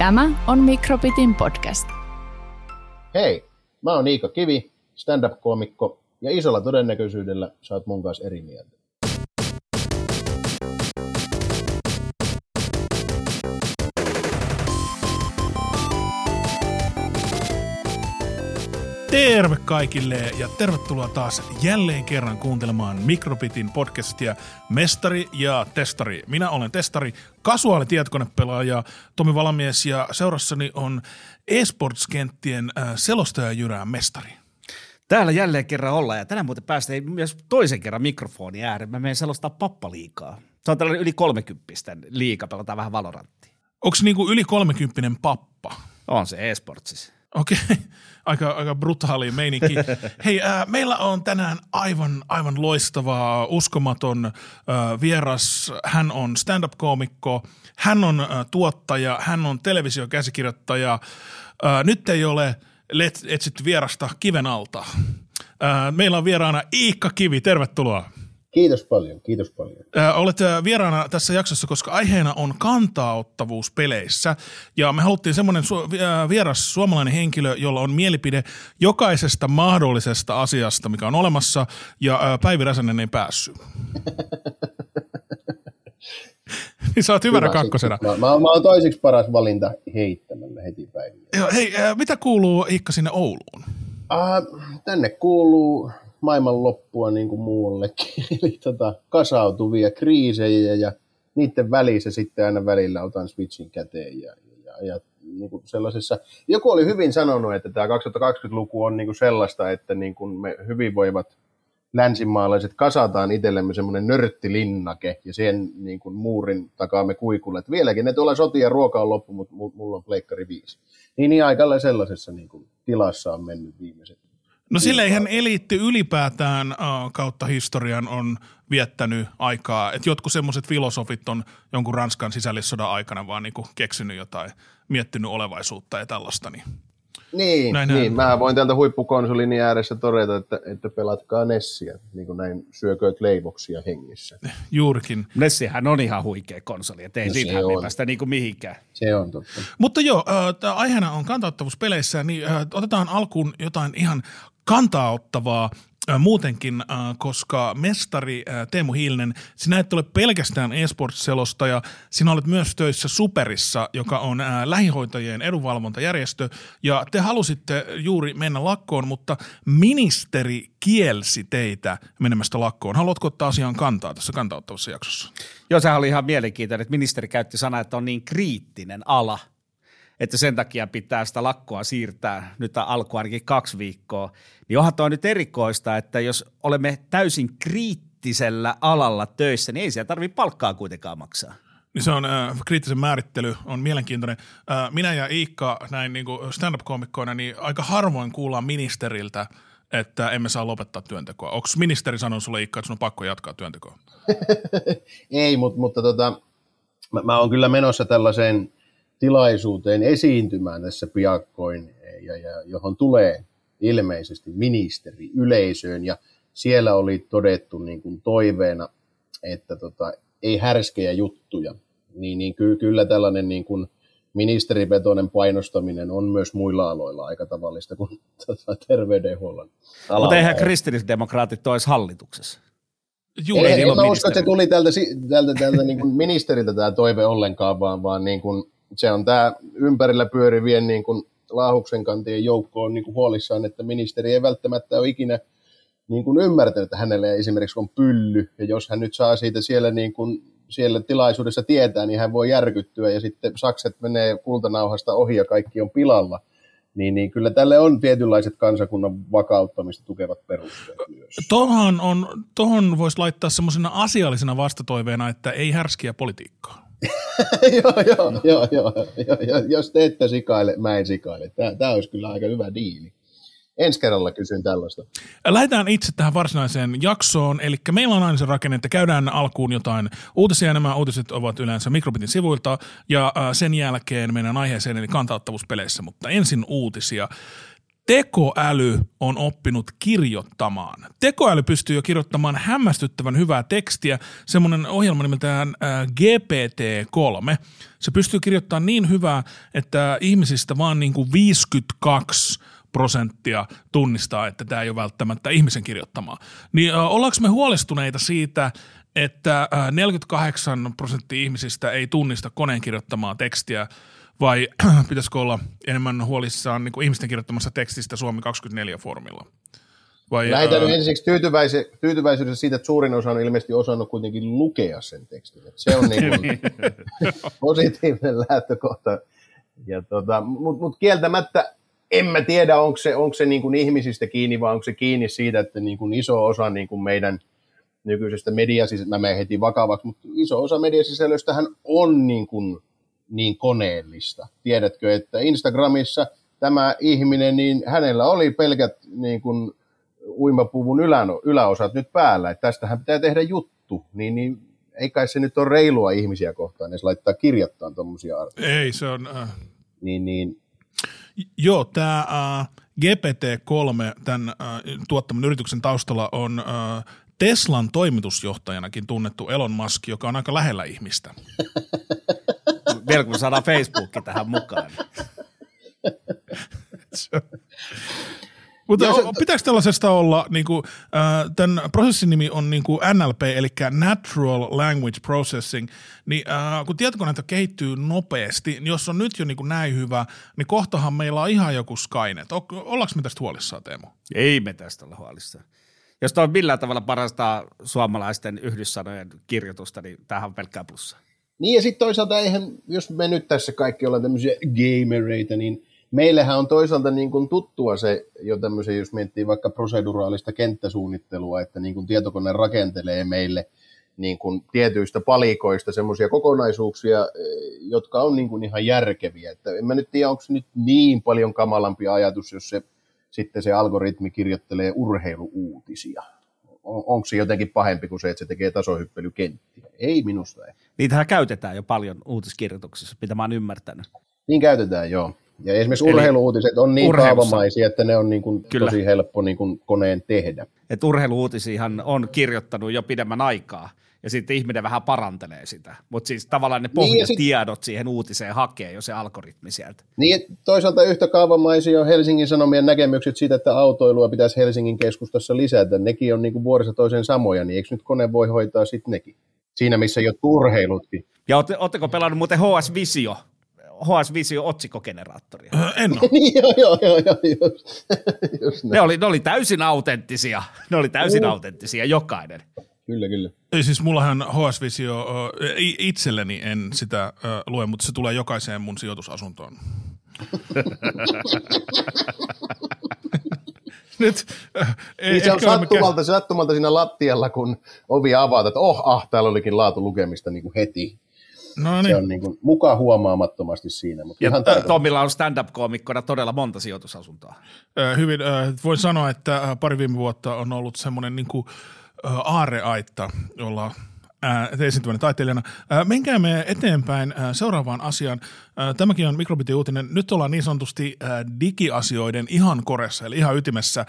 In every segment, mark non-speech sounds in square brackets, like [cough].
Tämä on Mikrobitin podcast. Hei, mä oon Iika Kivi, stand-up-koomikko, ja isolla todennäköisyydellä sä oot mun kanssa eri mieltä. Terve kaikille ja tervetuloa taas jälleen kerran kuuntelemaan Mikrobitin podcastia Mestari ja Testari. Minä olen Testari, kasuaali tietokonepelaaja Tomi Valamies ja seurassani on eSports-kenttien äh, selostaja Jyrää Mestari. Täällä jälleen kerran ollaan ja tänään muuten päästään myös toisen kerran mikrofoni ääreen. Mä menen selostaa pappaliikaa. Se on tällainen yli 30 liika, pelataan vähän Valoranttia. Onko niinku yli 30 pappa? On se eSportsissa. Okei, okay. [laughs] aika, aika brutaali meininki. [laughs] Hei, äh, meillä on tänään aivan, aivan loistava, uskomaton äh, vieras. Hän on stand-up-koomikko, hän on äh, tuottaja, hän on televisiokäsikirjoittaja. Äh, nyt ei ole let, etsitty vierasta kiven alta. Äh, meillä on vieraana Iikka Kivi, tervetuloa. Kiitos paljon, kiitos paljon. Ö, Olet vieraana tässä jaksossa, koska aiheena on kantaaottavuus peleissä. Ja me haluttiin semmoinen su- vieras suomalainen henkilö, jolla on mielipide jokaisesta mahdollisesta asiasta, mikä on olemassa, ja ö, Päivi Räsänen ei päässyt. [laughs] niin sä oot hyvänä Hyvä, kakkosena. Mä, mä, mä oon toiseksi paras valinta heittämällä heti päiviä. Joo, hei, mitä kuuluu Iikka sinne Ouluun? Ah, tänne kuuluu maailman loppua niin kuin muuallekin, [laughs] eli tota, kasautuvia kriisejä ja niiden välissä sitten aina välillä otan switchin käteen ja, ja, ja niin kuin sellaisessa, joku oli hyvin sanonut, että tämä 2020-luku on niin kuin sellaista, että niin kuin me hyvinvoivat länsimaalaiset kasataan itsellemme semmoinen nörttilinnake ja sen niin kuin muurin takaa me kuikulle, että vieläkin ne tuolla sotia ruoka on loppu, mutta mu- mulla on pleikkari viisi. Niin, niin aika lailla sellaisessa niin kuin tilassa on mennyt viimeiset No silleihän eliitti ylipäätään äh, kautta historian on viettänyt aikaa, että jotkut semmoiset filosofit on jonkun Ranskan sisällissodan aikana vaan niinku keksinyt jotain, miettinyt olevaisuutta ja tällaista. Niin. Niin, Näin, niin mä voin täältä huippukonsolin ääressä todeta, että, että pelatkaa Nessiä, niin kuin näin syökööt leivoksia hengissä. Juurikin. Nessihän on ihan huikea konsoli, ettei No siitähän me päästä niinku mihinkään. Se on totta. Mutta joo, äh, tää aiheena on kantauttavuus peleissä, niin äh, otetaan alkuun jotain ihan kantaa ottavaa muutenkin, koska mestari Teemu Hiilinen, sinä et ole pelkästään eSports-selostaja, sinä olet myös töissä Superissa, joka on äh, lähihoitajien edunvalvontajärjestö, ja te halusitte juuri mennä lakkoon, mutta ministeri kielsi teitä menemästä lakkoon. Haluatko ottaa asiaan kantaa tässä kantauttavassa jaksossa? Joo, sehän oli ihan mielenkiintoinen, että ministeri käytti sanaa, että on niin kriittinen ala, että sen takia pitää sitä lakkoa siirtää nyt alku ainakin kaksi viikkoa. Niin onhan toi nyt erikoista, että jos olemme täysin kriittisellä alalla töissä, niin ei siellä tarvitse palkkaa kuitenkaan maksaa. Niin se on äh, kriittisen määrittely, on mielenkiintoinen. Äh, minä ja Iikka näin niin kuin stand-up-koomikkoina, niin aika harvoin kuullaan ministeriltä, että emme saa lopettaa työntekoa. Onko ministeri sanonut sulle Iikka, että sun on pakko jatkaa työntekoa? [laughs] Ei, mutta, mutta tota, mä, mä oon kyllä menossa tällaiseen tilaisuuteen esiintymään tässä piakkoin, ja, ja, johon tulee ilmeisesti ministeri yleisöön, ja siellä oli todettu niin kuin toiveena, että tota, ei härskejä juttuja, niin, niin ky, kyllä tällainen niin kuin ministerivetoinen painostaminen on myös muilla aloilla aika tavallista kuin [laughs] tota, terveydenhuollon alalla. Mutta eihän kristillisdemokraatit olisi hallituksessa. Juuri. Ei, niillä en mä usko, että se tuli tältä, tältä, tältä niin kuin ministeriltä tämä toive ollenkaan, vaan, vaan niin kuin, se on tämä ympärillä pyörivien niin kuin laahuksen kantien joukko on niin kuin huolissaan, että ministeri ei välttämättä ole ikinä niin kuin ymmärtänyt, että hänellä esimerkiksi on pylly, ja jos hän nyt saa siitä siellä, niin kuin, siellä tilaisuudessa tietää, niin hän voi järkyttyä, ja sitten sakset menee kultanauhasta ohi, ja kaikki on pilalla. Niin, niin kyllä tälle on tietynlaiset kansakunnan vakauttamista tukevat perusteet myös. On, tohon voisi laittaa semmoisena asiallisena vastatoiveena, että ei härskiä politiikkaa. [laughs] joo, joo, joo, joo, joo. Jos te ette sikaile, mä en sikaile. Tämä, tämä olisi kyllä aika hyvä diili. Ensi kerralla kysyn tällaista. Lähdetään itse tähän varsinaiseen jaksoon, eli meillä on aina se rakenne, että käydään alkuun jotain uutisia, nämä uutiset ovat yleensä Mikrobitin sivuilta, ja äh, sen jälkeen mennään aiheeseen, eli kantauttavuuspeleissä, mutta ensin uutisia. Tekoäly on oppinut kirjoittamaan. Tekoäly pystyy jo kirjoittamaan hämmästyttävän hyvää tekstiä. Semmoinen ohjelma nimeltään äh, GPT-3. Se pystyy kirjoittamaan niin hyvää, että ihmisistä vaan niin kuin 52 prosenttia tunnistaa, että tämä ei ole välttämättä ihmisen kirjoittamaa. Niin äh, ollaanko me huolestuneita siitä, että äh, 48 prosenttia ihmisistä ei tunnista koneen kirjoittamaa tekstiä – vai [clears throat] pitäisikö olla enemmän huolissaan niin kuin ihmisten kirjoittamassa tekstistä Suomi 24 foorumilla? Vai, Lähetän ää... ensiksi tyytyväise- tyytyväisyyden siitä, että suurin osa on ilmeisesti osannut kuitenkin lukea sen tekstin. Että se on [laughs] niin kuin [laughs] positiivinen lähtökohta. Ja tota, Mutta mut kieltämättä en mä tiedä, onko se, onko se niin kuin ihmisistä kiinni vai onko se kiinni siitä, että niin kuin iso osa niin kuin meidän nykyisestä mediasisällöstä, mä menen heti vakavaksi, mutta iso osa mediasisällöstähän on niin kuin niin koneellista. Tiedätkö, että Instagramissa tämä ihminen, niin hänellä oli pelkät niin kuin uimapuvun ylä, yläosat nyt päällä, että tästähän pitää tehdä juttu, niin, niin ei kai se nyt ole reilua ihmisiä kohtaan edes laittaa kirjoittaa tuommoisia arvoja. Ei, se on... Äh... Niin, niin. Joo, tämä äh, GPT-3, tämän äh, tuottaman yrityksen taustalla on äh, Teslan toimitusjohtajanakin tunnettu Elon Musk, joka on aika lähellä ihmistä. [laughs] Vielä kun saadaan Facebookki tähän mukaan. Mutta pitääkö tällaisesta olla, niin kuin, äh, tämän prosessin nimi on niin kuin NLP, eli Natural Language Processing, niin äh, kun tietokoneita kehittyy nopeasti, niin jos on nyt jo niin kuin näin hyvä, niin kohtahan meillä on ihan joku Skynet. O, ollaanko me tästä huolissaan, Teemu? Ei me tästä olla huolissaan. Jos toi millään tavalla parastaa suomalaisten yhdyssanojen kirjoitusta, niin tämähän on pelkkää plussaa. Niin ja sitten toisaalta eihän, jos me nyt tässä kaikki ollaan tämmöisiä gamereita, niin meillähän on toisaalta niin kuin tuttua se jo tämmöisen, jos miettii vaikka proseduraalista kenttäsuunnittelua, että niin kuin tietokone rakentelee meille niin kuin tietyistä palikoista semmoisia kokonaisuuksia, jotka on niin kuin ihan järkeviä. Että en mä nyt tiedä, onko se nyt niin paljon kamalampi ajatus, jos se sitten se algoritmi kirjoittelee urheiluuutisia on, onko se jotenkin pahempi kuin se, että se tekee tasohyppelykenttiä. Ei minusta ei. Niitähän käytetään jo paljon uutiskirjoituksissa, mitä mä oon ymmärtänyt. Niin käytetään, joo. Ja esimerkiksi Eli urheiluuutiset on niin kaavamaisia, että ne on niin kuin tosi helppo niin kuin koneen tehdä. Et urheiluutisihan on kirjoittanut jo pidemmän aikaa, ja sitten ihminen vähän parantelee sitä. Mutta siis tavallaan ne pohjatiedot niin, sit... siihen uutiseen hakee jo se algoritmi sieltä. Niin, toisaalta yhtä kaavamaisia on Helsingin Sanomien näkemykset siitä, että autoilua pitäisi Helsingin keskustassa lisätä. Nekin on niin kuin vuodessa toisen samoja, niin eikö nyt kone voi hoitaa sitten nekin? Siinä, missä jo turheilutkin. Ja ootteko pelannut muuten HS Visio? HS Visio otsikkogeneraattoria. En ole. [laughs] niin, joo, joo, joo, joo just, [laughs] just ne, oli, ne oli täysin autenttisia. Ne oli täysin uh. autenttisia, jokainen. Kyllä, kyllä. Ei siis mullahan HS Visio, itselleni en sitä lue, mutta se tulee jokaiseen mun sijoitusasuntoon. [laughs] Nyt, niin se on sattumalta, se sattumalta siinä lattialla, kun ovi avaat, että oh, ah, täällä olikin laatu lukemista niin kuin heti. No niin. Se on niin kuin mukaan huomaamattomasti siinä. Mutta ja ihan Tomilla on stand-up-koomikkona todella monta sijoitusasuntoa. Hyvin, voin sanoa, että pari viime vuotta on ollut semmoinen niin kuin – aareaitta, jolla esiintyvänä taiteilijana. Menkäämme eteenpäin seuraavaan asiaan. Tämäkin on mikrobiti-uutinen. Nyt ollaan niin sanotusti digiasioiden ihan koressa, eli ihan ytimessä.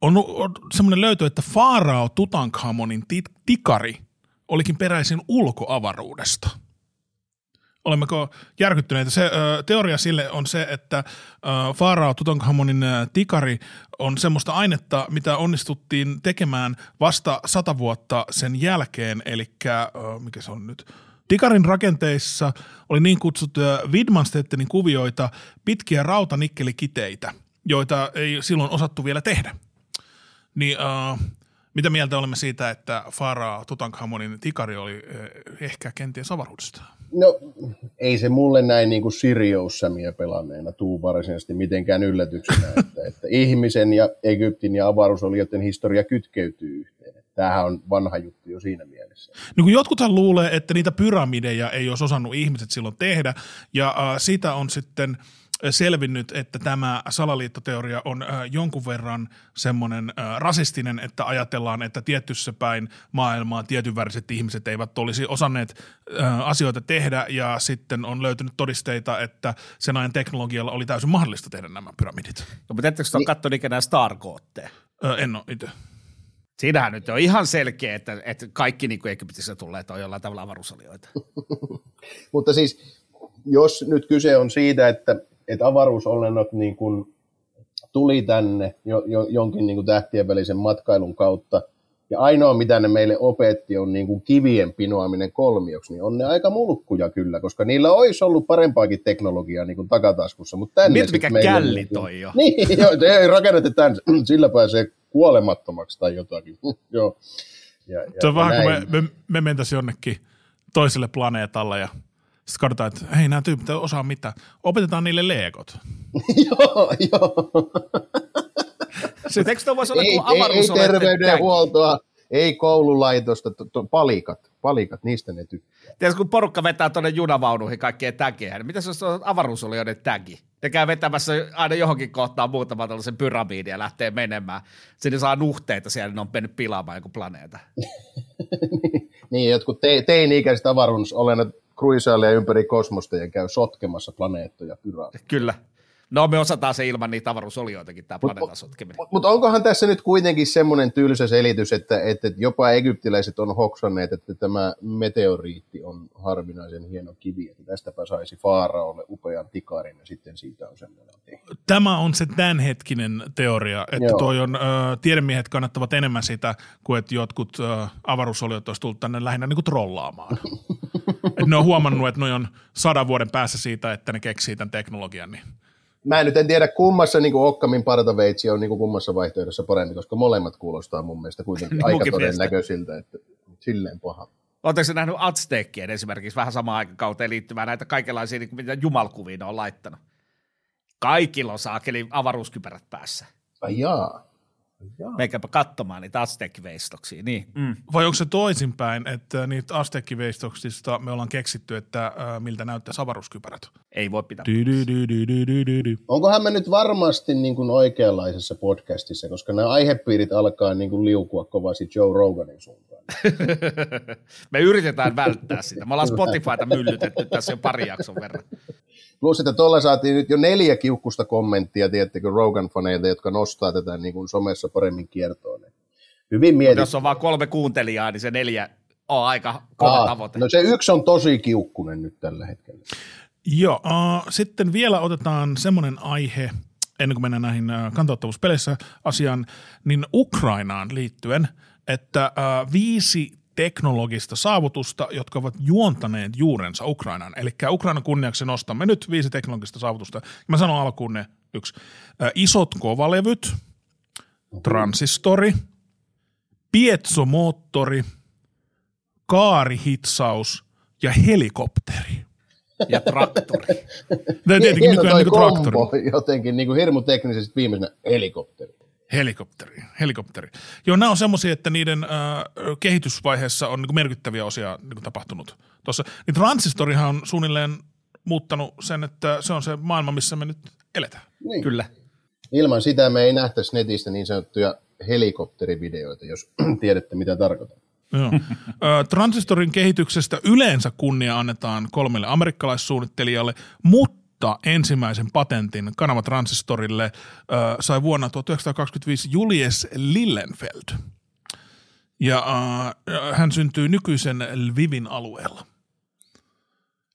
On, on semmoinen löytö, että Faarao Tutankhamonin tikari olikin peräisin ulkoavaruudesta – olemmeko järkyttyneitä. Se ö, teoria sille on se, että ö, Faarao Tutankhamonin ö, tikari on semmoista ainetta, mitä onnistuttiin tekemään vasta sata vuotta sen jälkeen, eli mikä se on nyt, Tikarin rakenteissa oli niin kutsuttuja Widmanstedtenin kuvioita, pitkiä rautanikkelikiteitä, joita ei silloin osattu vielä tehdä. Niin uh, mitä mieltä olemme siitä, että Farao Tutankhamonin tikari oli ehkä kenties avaruudesta? No ei se mulle näin niin kuin Sirius Samia pelanneena tuu varsinaisesti mitenkään yllätyksenä, että, että ihmisen ja Egyptin ja avaruusolijoiden historia kytkeytyy yhteen. Tämähän on vanha juttu jo siinä mielessä. No kun jotkuthan luulee, että niitä pyramideja ei olisi osannut ihmiset silloin tehdä, ja äh, sitä on sitten selvinnyt, että tämä salaliittoteoria on jonkun verran semmoinen rasistinen, että ajatellaan, että tietyssä päin maailmaa tietynväriset ihmiset eivät olisi osanneet asioita tehdä ja sitten on löytynyt todisteita, että sen ajan teknologialla oli täysin mahdollista tehdä nämä pyramidit. No, mutta ettekö niin. katsoa ikään Stargootteja? En ole itse. Siinähän nyt on ihan selkeä, että, että kaikki niin Egyptissä tulleet on jollain tavalla avaruusolioita. [laughs] Mutta siis, jos nyt kyse on siitä, että, että avaruusolennot niin kuin tuli tänne jo, jo, jonkin niin kuin tähtien välisen matkailun kautta, ja ainoa, mitä ne meille opetti, on niin kuin kivien pinoaminen kolmioksi, niin on ne aika mulkkuja kyllä, koska niillä olisi ollut parempaakin teknologiaa niin kuin takataskussa. Mutta tänne Mieti, mikä källi niin, toi jo. [laughs] Niin, jo, ei rakennetaan, [clears throat] sillä pääsee kuolemattomaksi tai jotakin. [laughs] Joo. Ja, ja, se on vähän kuin me, me, me mentäisiin jonnekin toiselle planeetalle ja sitten katsotaan, että hei, nämä tyypit ei osaa mitään. Opetetaan niille leekot. [laughs] joo, joo. Sitten eikö tuo voisi olla ei, ei, ei terveydenhuoltoa, ei koululaitosta, to, to, palikat, palikat, niistä ne tykkää. Tiedätkö, kun porukka vetää tuonne junavaunuihin kaikkea tägejä, niin mitä se on avaruusolijoiden tägi? Ne käy vetämässä aina johonkin kohtaan muutaman tällaisen pyramidin ja lähtee menemään. Sinne saa nuhteita siellä, ne on mennyt pilaamaan joku planeeta. niin, [laughs] niin, jotkut te, teini-ikäiset avaruusolennot kruisailee ympäri kosmosta ja käy sotkemassa planeettoja pyramideja. Kyllä. No me osataan se ilman niitä avaruusolioitakin, tämä planeetan sotkeminen. Mutta mut onkohan tässä nyt kuitenkin semmoinen tylsä selitys, että, että jopa egyptiläiset on hoksanneet, että tämä meteoriitti on harvinaisen hieno kivi, että tästäpä saisi Faaraolle upean tikarin ja sitten siitä on semmoinen tehty. Tämä on se tämänhetkinen teoria, että Joo. toi on, ö, tiedemiehet kannattavat enemmän sitä, kuin että jotkut ö, avaruusoliot olisi tullut tänne lähinnä niin kuin trollaamaan. [laughs] Et ne on huomannut, että ne on sadan vuoden päässä siitä, että ne keksii tämän teknologian, niin mä en nyt en tiedä kummassa niin kuin Okkamin partaveitsi on niin kuin kummassa vaihtoehdossa parempi, koska molemmat kuulostaa mun mielestä kuitenkin niin aika todennäköisiltä, että silleen paha. Oletteko se nähnyt Aztekien esimerkiksi vähän samaan aikakauteen liittyvää näitä kaikenlaisia, niin kuin mitä jumalkuvia ne on laittanut? Kaikilla on saakeli avaruuskypärät päässä. Ai jaa. Meikäpä katsomaan niitä Aztek-veistoksia. Niin. Mm. Vai onko se toisinpäin, että niitä Aztek-veistoksista me ollaan keksitty, että äh, miltä näyttää avaruuskypärät? Ei voi pitää. Onkohan me nyt varmasti niin kuin oikeanlaisessa podcastissa, koska nämä aihepiirit alkaa niin kuin liukua kovasti Joe Roganin suuntaan. [laughs] me yritetään välttää sitä. Me ollaan Spotifyta myllytetty tässä jo pari jakson verran. Plus, että tuolla saatiin nyt jo neljä kiukkusta kommenttia, tiedättekö, Rogan-faneilta, jotka nostaa tätä niin kuin somessa paremmin kiertoon. Hyvin mietitty. Jos on vain kolme kuuntelijaa, niin se neljä on aika kova Aa, tavoite. No se yksi on tosi kiukkunen nyt tällä hetkellä. Joo, uh, sitten vielä otetaan semmoinen aihe, ennen kuin mennään näihin uh, kantauttavuuspeleissä asiaan, niin Ukrainaan liittyen, että uh, viisi teknologista saavutusta, jotka ovat juontaneet juurensa Ukrainaan. Eli Ukrainan kunniaksi nostamme nyt viisi teknologista saavutusta. Mä sanon alkuun ne yksi. Isot kovalevyt, transistori, pietsomoottori, kaarihitsaus ja helikopteri. Ja traktori. Tietenkin nykyään niin traktori. Jotenkin niin kuin hirmu teknisesti viimeisenä helikopteri. Helikopteri, helikopteri. Joo, nämä on semmoisia, että niiden äh, kehitysvaiheessa on niin merkittäviä osia niin tapahtunut tuossa. Niin transistorihan on suunnilleen muuttanut sen, että se on se maailma, missä me nyt eletään. Niin. Kyllä. Ilman sitä me ei nähtäisi netistä niin sanottuja helikopterivideoita, jos [clears throat] tiedätte mitä tarkoitan. Joo. Transistorin kehityksestä yleensä kunnia annetaan kolmelle amerikkalaissuunnittelijalle, mutta mutta ensimmäisen patentin kanavatransistorille äh, sai vuonna 1925 Julius Lillenfeld. Ja äh, hän syntyy nykyisen Lvivin alueella.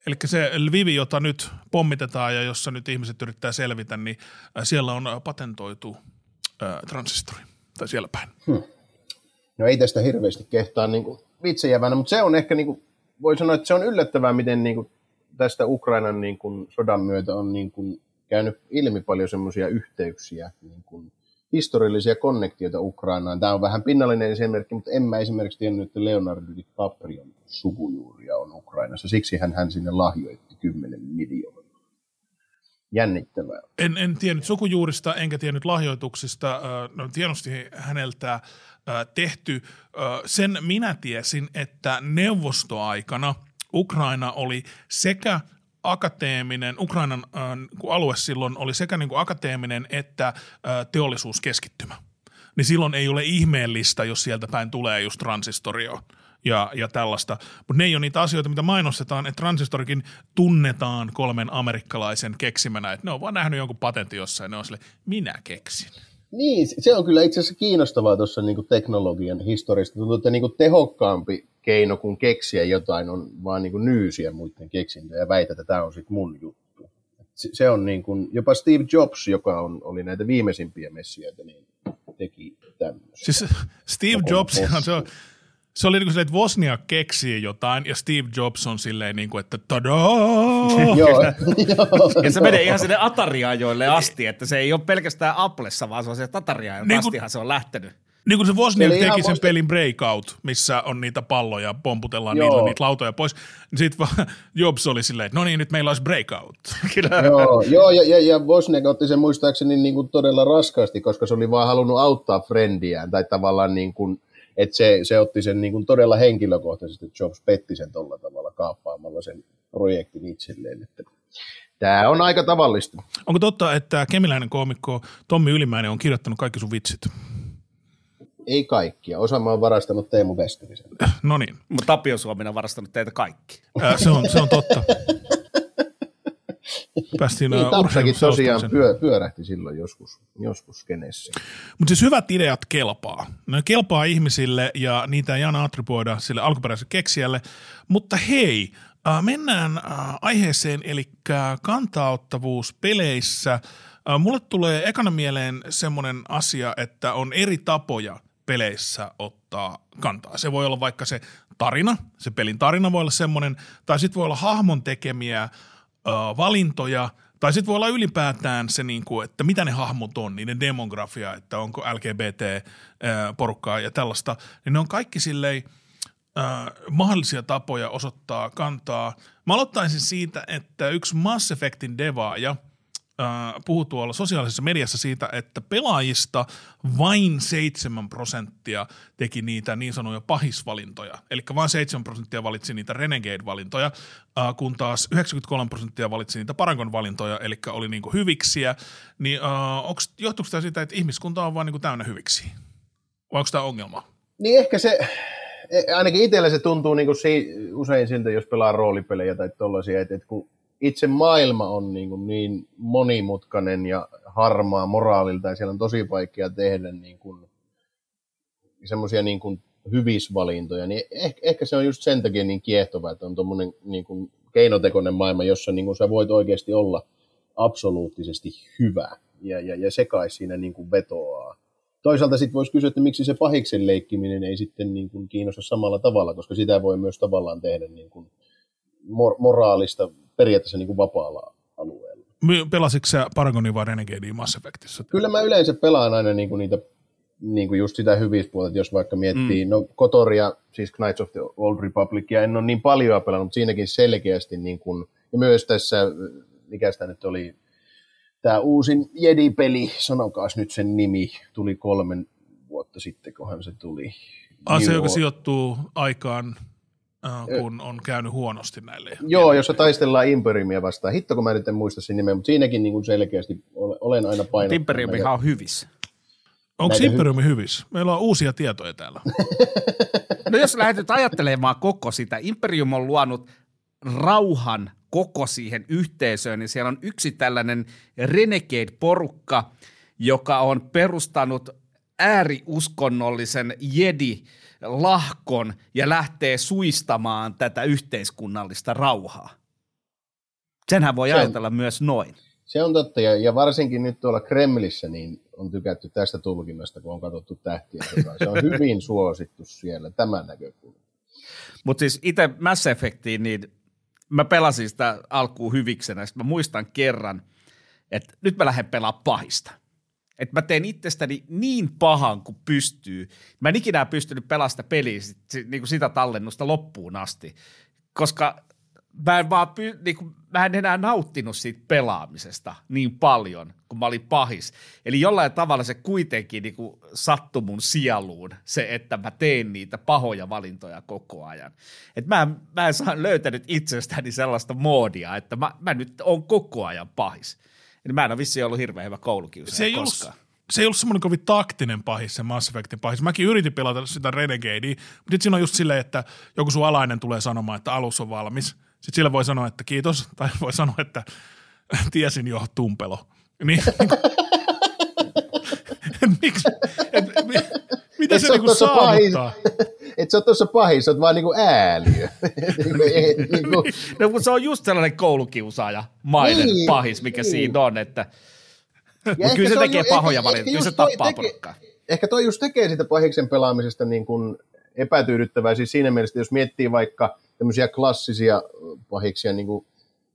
Eli se Lvivi, jota nyt pommitetaan ja jossa nyt ihmiset yrittää selvitä, niin siellä on patentoitu äh, transistori, tai siellä päin. Hmm. No ei tästä hirveästi kehtaa niin vitsejävänä, mutta se on ehkä, niin kuin, voi sanoa, että se on yllättävää, miten niin kuin, tästä Ukrainan niin kuin, sodan myötä on niin kuin, käynyt ilmi paljon semmoisia yhteyksiä, niin kuin, historiallisia konnektioita Ukrainaan. Tämä on vähän pinnallinen esimerkki, mutta en mä esimerkiksi tiennyt, että Leonardo DiCaprion sukujuuria on Ukrainassa. Siksi hän, hän sinne lahjoitti 10 miljoonaa. Jännittävää. En, en tiennyt sukujuurista enkä tiennyt lahjoituksista. No, tienosti häneltä tehty. Sen minä tiesin, että neuvostoaikana – Ukraina oli sekä akateeminen, Ukrainan äh, alue silloin oli sekä niin kuin akateeminen että äh, teollisuuskeskittymä. Niin silloin ei ole ihmeellistä, jos sieltä päin tulee just transistorio ja, ja tällaista. Mutta ne ei ole niitä asioita, mitä mainostetaan, että transistorikin tunnetaan kolmen amerikkalaisen keksimänä, että ne on vaan nähnyt jonkun patentin jossain ne on sille, minä keksin. Niin, se on kyllä itse asiassa kiinnostavaa tuossa niin teknologian historiasta. Tuntuu, että niin tehokkaampi keino kuin keksiä jotain on vaan niin kuin nyysiä muiden keksintöjä ja väitä, että tämä on sitten mun juttu. Se on niin kuin, jopa Steve Jobs, joka on, oli näitä viimeisimpiä messiöitä, niin teki tämmöistä. Siis Steve Jobs, se on, se oli niin kuin silleen, että Wozniak keksii jotain ja Steve Jobs on silleen niin kuin, että tadaa! [laughs] joo, [laughs] Ja se menee ihan sinne Atari-ajoille asti, että se ei ole pelkästään Applessa, vaan se on se atari Niin astihan kun- se on lähtenyt. Niin kuin se Wozniak teki sen pelin Breakout, missä on niitä palloja, pomputellaan Joo. niillä niitä lautoja pois. Niin sitten [laughs] Jobs oli silleen, että no niin, nyt meillä olisi Breakout. [laughs] Joo, joo, ja, ja, ja Wozniak otti sen muistaakseni niin kuin todella raskaasti, koska se oli vaan halunnut auttaa frendiään, tai tavallaan niin kuin, että se, se otti sen niin kuin todella henkilökohtaisesti, että Jobs petti sen tolla tavalla kaappaamalla sen projektin itselleen. Että tämä on aika tavallista. Onko totta, että kemiläinen koomikko Tommi Ylimäinen on kirjoittanut kaikki sun vitsit? Ei kaikkia. Osa mä oon varastanut Teemu Veskerisen. [laughs] No niin, Mutta Tapio Suominen on varastanut teitä kaikki. Ää, se, on, se on totta. Päästiin Niin, Tapsakin tosiaan pyö, pyörähti silloin joskus, joskus kenessä. Mutta siis hyvät ideat kelpaa. Ne kelpaa ihmisille ja niitä ei aina attribuoida sille alkuperäiselle keksijälle. Mutta hei, äh, mennään äh, aiheeseen, eli kantauttavuus peleissä. Äh, mulle tulee ekana mieleen semmoinen asia, että on eri tapoja peleissä ottaa kantaa. Se voi olla vaikka se tarina, se pelin tarina voi olla semmoinen, tai sitten voi olla hahmon tekemiä ö, valintoja, tai sitten voi olla ylipäätään se, niin kuin, että mitä ne hahmot on, niiden demografia, että onko LGBT-porukkaa ja tällaista, niin ne on kaikki silleen mahdollisia tapoja osoittaa kantaa. Mä aloittaisin siitä, että yksi Mass Effectin devaaja – puhui tuolla sosiaalisessa mediassa siitä, että pelaajista vain 7 prosenttia teki niitä niin sanoja pahisvalintoja. Eli vain 7 prosenttia valitsi niitä Renegade-valintoja, ää, kun taas 93 prosenttia valitsi niitä Paragon-valintoja, eli oli niinku hyviksiä. Niin onks, johtuuko tämä siitä, että ihmiskunta on vain niinku täynnä hyviksiä? Vai onko tämä ongelma? Niin ehkä se, e- ainakin itsellä se tuntuu niin kuin si, usein siltä, jos pelaa roolipelejä tai tollaisia, että kun itse maailma on niin, kuin niin monimutkainen ja harmaa moraalilta ja siellä on tosi vaikea tehdä niin kuin semmoisia niin kuin hyvisvalintoja, niin ehkä, ehkä se on just sen takia niin kiehtova, että on tuommoinen niin kuin keinotekoinen maailma, jossa niin kuin sä voit oikeasti olla absoluuttisesti hyvä ja, ja, ja se kai siinä niin kuin vetoaa. Toisaalta sitten voisi kysyä, että miksi se pahiksen leikkiminen ei sitten niin kuin kiinnosta samalla tavalla, koska sitä voi myös tavallaan tehdä niin kuin mor- moraalista periaatteessa niin kuin vapaalla alueella. Pelasitko sä Paragonia vai Renegadea Mass Effectissä? Kyllä mä yleensä pelaan aina niin kuin niitä niin kuin just sitä hyvispuolta, että jos vaikka miettii, mm. no Kotoria, siis Knights of the Old Republicia, en ole niin paljon pelannut, mutta siinäkin selkeästi, niin kuin, ja myös tässä, mikä sitä nyt oli, tämä uusin Jedi-peli, sanokaas nyt sen nimi, tuli kolmen vuotta sitten, kohan se tuli. Ah, se, New joka sijoittuu aikaan, kun on käynyt huonosti näille. Joo, jossa taistellaan Imperiumia vastaan. Hitto, kun mä nyt en muista sen nimeä, mutta siinäkin niin kuin selkeästi ole- olen aina painottanut. Imperiumihan on hyvissä. Onko näitä hy- Imperiumi hyvissä? Meillä on uusia tietoja täällä. [laughs] No jos lähdet ajattelemaan koko sitä, Imperium on luonut rauhan koko siihen yhteisöön, niin siellä on yksi tällainen Renegade-porukka, joka on perustanut ääriuskonnollisen jedi-lahkon ja lähtee suistamaan tätä yhteiskunnallista rauhaa. Senhän voi Se on- ajatella myös noin. Se on totta, ja, ja varsinkin nyt tuolla Kremlissä niin on tykätty tästä tulkinnasta, kun on katsottu tähtiä. Se on hyvin suosittu siellä, tämän näkökulma. Mutta siis itse Mass Effectiin, niin mä pelasin sitä alkuun hyviksenä. Sitten mä muistan kerran, että nyt mä lähden pelaamaan pahista. Että mä teen itsestäni niin pahan kuin pystyy. Mä en ikinä pystynyt pelaamaan sitä peliä, niin kuin sitä tallennusta loppuun asti. Koska mä en, vaan py, niin kuin, mä en enää nauttinut siitä pelaamisesta niin paljon, kun mä olin pahis. Eli jollain tavalla se kuitenkin niin kuin, sattui mun sieluun, se, että mä teen niitä pahoja valintoja koko ajan. Et mä, mä en saa löytänyt itsestäni sellaista moodia, että mä, mä nyt on koko ajan pahis. Eli mä en ole vissiin ollut hirveän hyvä koulukiusaaja Se ei koskaan. ollut, se ei ollut semmoinen kovin taktinen pahis, se Mass Effectin pahis. Mäkin yritin pelata sitä Renegadea, mutta sitten siinä on just silleen, että joku sun alainen tulee sanomaan, että alus on valmis. Sitten sillä voi sanoa, että kiitos, [laughs] tai voi sanoa, että [laughs] tiesin jo tumpelo. Niin, [laughs] miksi, et, mi, mitä Et se oot niinku saavuttaa? [laughs] Et sä oot tuossa pahis, sä oot vaan niinku ääliö. [laughs] Niinku, ei- niinku, No, mutta se on just sellainen koulukiusaaja mainen Niin, pahis, mikä niin. siinä on, että ja kyllä se on tekee ju- pahoja valintoja, kyllä se tappaa tekee- porukkaa. Ehkä toi just tekee sitä pahiksen pelaamisesta niin kuin epätyydyttävää. Siis siinä mielessä, jos miettii vaikka tämmöisiä klassisia pahiksia, niin kuin,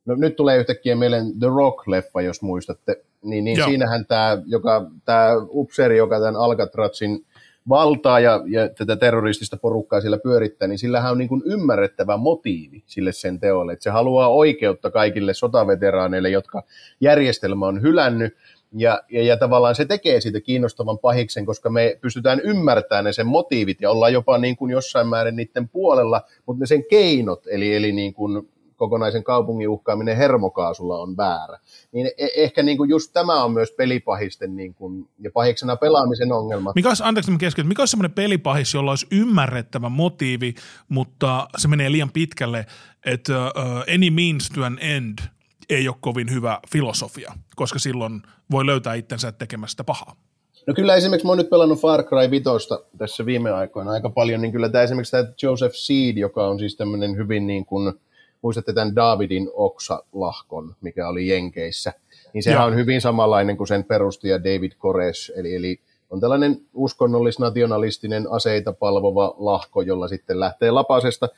no nyt tulee yhtäkkiä mieleen The Rock-leffa, jos muistatte, niin, niin Joo. siinähän tämä, joka, tämä upseeri, joka tämän Alcatrazin valtaa ja, ja tätä terroristista porukkaa siellä pyörittää, niin sillähän on niin kuin ymmärrettävä motiivi sille sen teolle, että se haluaa oikeutta kaikille sotaveteraaneille, jotka järjestelmä on hylännyt, ja, ja, ja tavallaan se tekee siitä kiinnostavan pahiksen, koska me pystytään ymmärtämään ne sen motiivit ja ollaan jopa niin kuin jossain määrin niiden puolella, mutta ne sen keinot, eli, eli niin kuin kokonaisen kaupungin uhkaaminen hermokaasulla on väärä. Niin e- ehkä niin kuin just tämä on myös pelipahisten niin kuin, ja pahiksena pelaamisen ongelma. Mikä olisi, anteeksi mä keskeytän, mikä olisi semmoinen pelipahis, jolla olisi ymmärrettävä motiivi, mutta se menee liian pitkälle, että uh, any means to an end ei ole kovin hyvä filosofia, koska silloin voi löytää itsensä tekemästä pahaa. No kyllä esimerkiksi mä oon nyt pelannut Far Cry 5 tässä viime aikoina aika paljon, niin kyllä tämä esimerkiksi tämä Joseph Seed, joka on siis tämmöinen hyvin niin kuin, muistatte tämän Davidin oksalahkon, mikä oli Jenkeissä, niin sehän Joo. on hyvin samanlainen kuin sen perustaja David Koresh, eli, eli on tällainen uskonnollis-nationalistinen aseita palvova lahko, jolla sitten lähtee lapasesta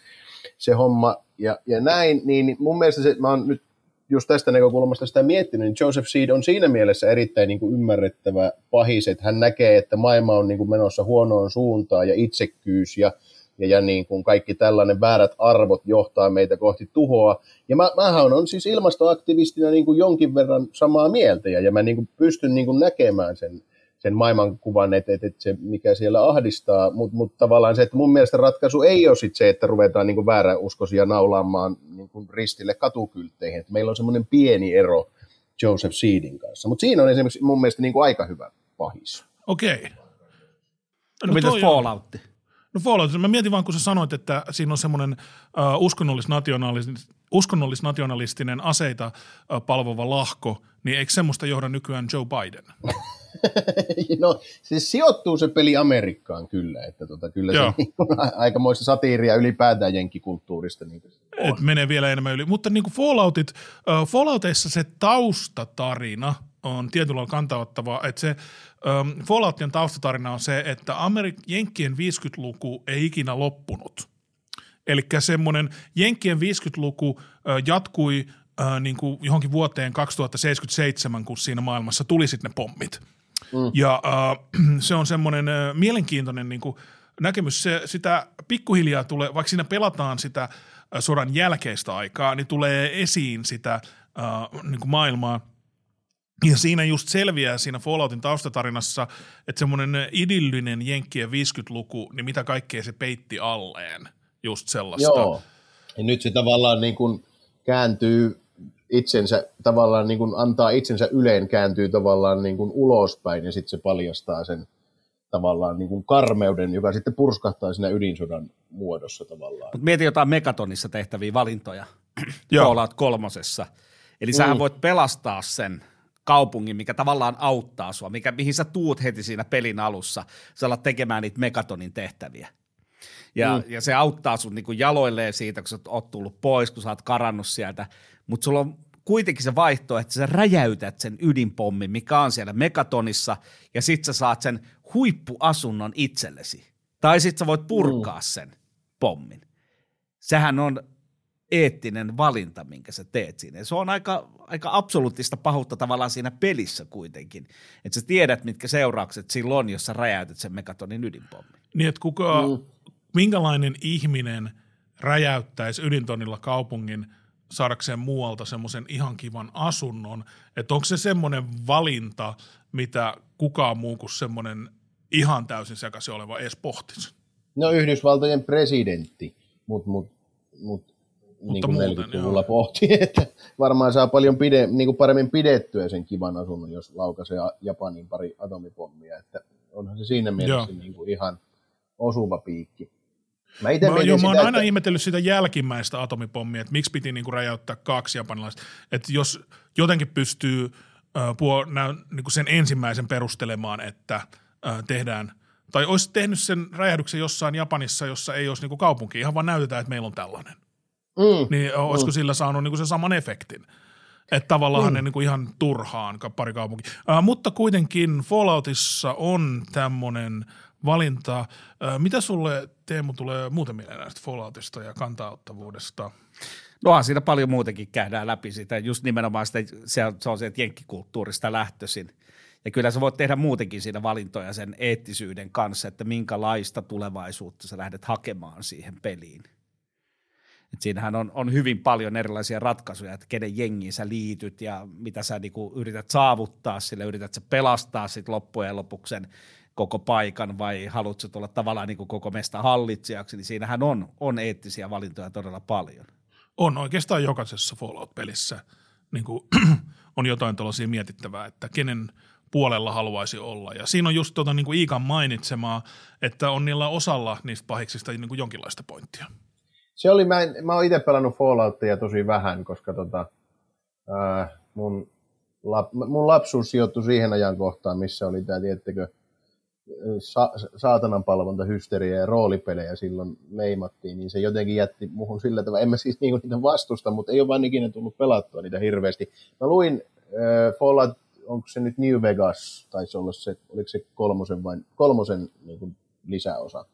se homma. Ja, ja näin, niin mun mielestä se, mä oon nyt just tästä näkökulmasta sitä miettinyt, niin Joseph Seed on siinä mielessä erittäin niin kuin ymmärrettävä pahis, että hän näkee, että maailma on niin kuin menossa huonoon suuntaan ja itsekkyys ja, ja, ja niin kuin kaikki tällainen väärät arvot johtaa meitä kohti tuhoa. Ja mä, mähän on siis ilmastoaktivistina niin kuin jonkin verran samaa mieltä ja, ja mä niin kuin pystyn niin kuin näkemään sen, sen maailmankuvan, että, että, että se mikä siellä ahdistaa, mutta mut tavallaan se, että mun mielestä ratkaisu ei ole sit se, että ruvetaan niin vääräuskoisia naulaamaan niin kuin ristille katukyltteihin. Että meillä on semmoinen pieni ero Joseph Seedin kanssa, mutta siinä on esimerkiksi mun mielestä niin kuin aika hyvä pahis. Okei. No, no mitäs toi on- Fallout? No Fallout, mä mietin vaan, kun sä sanoit, että siinä on semmoinen uh, uskonnollis-nationalis- uskonnollis-nationalistinen aseita uh, palvova lahko, niin eikö semmoista johda nykyään Joe Biden? [laughs] no siis sijoittuu se peli Amerikkaan kyllä, että tota, kyllä Joo. se [laughs] niin kuin, aikamoista satiiria ylipäätään jenkikulttuurista. Niin on. Et menee vielä enemmän yli. Mutta niin kuin Falloutit, uh, Fallouteissa se taustatarina on tietyllä lailla kantauttava, että se um, Falloutien taustatarina on se, että Amerik- Jenkkien 50-luku ei ikinä loppunut. Eli semmoinen Jenkkien 50-luku ö, jatkui ö, niin kuin johonkin vuoteen 2077, kun siinä maailmassa tuli sitten ne pommit. Mm. Ja äh, se on semmoinen äh, mielenkiintoinen niin kuin näkemys. Se, sitä pikkuhiljaa tulee, vaikka siinä pelataan sitä äh, sodan jälkeistä aikaa, niin tulee esiin sitä äh, niin kuin maailmaa. Ja siinä just selviää siinä Falloutin taustatarinassa, että semmoinen idyllinen Jenkkien 50-luku, niin mitä kaikkea se peitti alleen. Just sellaista. Joo. Ja nyt se tavallaan niin kuin kääntyy itsensä, tavallaan niin kuin antaa itsensä yleen, kääntyy tavallaan niin kuin ulospäin ja sitten se paljastaa sen tavallaan niin kuin karmeuden, joka sitten purskahtaa siinä ydinsodan muodossa tavallaan. Mutta mieti jotain Megatonissa tehtäviä valintoja Joo. Fallout kolmosessa. Eli mm. sähän voit pelastaa sen kaupungin, mikä tavallaan auttaa sua, mikä, mihin sä tuut heti siinä pelin alussa. Sä alat tekemään niitä Megatonin tehtäviä. Ja, mm. ja se auttaa sun niinku jaloilleen siitä, kun sä oot tullut pois, kun sä oot karannut sieltä. Mutta sulla on kuitenkin se vaihtoehto, että sä räjäytät sen ydinpommin, mikä on siellä Megatonissa, ja sit sä saat sen huippuasunnon itsellesi. Tai sit sä voit purkaa mm. sen pommin. Sehän on eettinen valinta, minkä sä teet siinä. Ja se on aika, aika absoluuttista pahuutta tavallaan siinä pelissä kuitenkin. Että sä tiedät, mitkä seuraukset sillä on, jos sä räjäytät sen megatonin ydinpommin. Niin, että kuka, mm. minkälainen ihminen räjäyttäisi ydintonilla kaupungin saadakseen muualta semmoisen ihan kivan asunnon, että onko se semmoinen valinta, mitä kukaan muu kuin semmoinen ihan täysin sekaisin oleva edes pohtisi? No Yhdysvaltojen presidentti, mutta mut, mut, niin kuin muuten, 40-luvulla joo. pohti, [laughs] että varmaan saa paljon pide, niin kuin paremmin pidettyä sen kivan asunnon, jos laukaisee Japanin pari atomipommia, että onhan se siinä mielessä Joo. niin kuin ihan osuva piikki. Mä, ite Mä, joo, mä oon sitä, aina että- ihmetellyt sitä jälkimmäistä atomipommia, että miksi piti niinku räjäyttää kaksi japanilaista. Että jos jotenkin pystyy äh, puo, nä, niinku sen ensimmäisen perustelemaan, että äh, tehdään, tai olisi tehnyt sen räjähdyksen jossain Japanissa, jossa ei olisi niinku kaupunki, ihan vaan näytetään, että meillä on tällainen. Mm, Niin olisiko sillä saanut niinku sen saman efektin? Että tavallaan ne niinku ihan turhaan ka- pari kaupunki. Äh, mutta kuitenkin Falloutissa on tämmöinen valinta. Äh, mitä sulle, Teemu, tulee muuten mieleen näistä Falloutista ja kantauttavuudesta? Nohan siinä paljon muutenkin käydään läpi sitä, just nimenomaan sitä, se on, se on sieltä jenkkikulttuurista lähtöisin. Ja kyllä sä voit tehdä muutenkin siinä valintoja sen eettisyyden kanssa, että minkälaista tulevaisuutta sä lähdet hakemaan siihen peliin. Et siinähän on, on hyvin paljon erilaisia ratkaisuja, että kenen jengiin sä liityt ja mitä sä niinku yrität saavuttaa sille, yrität sä pelastaa sit loppujen lopuksi koko paikan vai haluat sä tulla tavallaan niinku koko mesta hallitsijaksi, niin siinähän on, on eettisiä valintoja todella paljon. On oikeastaan jokaisessa Fallout-pelissä niin kuin, [clears throat] on jotain tällaisia mietittävää, että kenen puolella haluaisi olla. Ja siinä on just tuota, niin kuin Iikan mainitsemaa, että on niillä osalla niistä pahiksista niin kuin jonkinlaista pointtia. Se oli, mä, en, mä oon itse pelannut Falloutia tosi vähän, koska tota, ää, mun, lap, mun lapsuus sijoittui siihen ajankohtaan, missä oli tämä, tiettekö, sa, saatanan palvonta, hysteria ja roolipelejä silloin leimattiin, niin se jotenkin jätti muhun sillä tavalla, en mä siis niinku niitä vastusta, mutta ei ole vaan ikinä tullut pelattua niitä hirveästi. Mä luin äh, Fallout, onko se nyt New Vegas, taisi olla se, oliko se kolmosen vai kolmosen niin kuin lisäosa.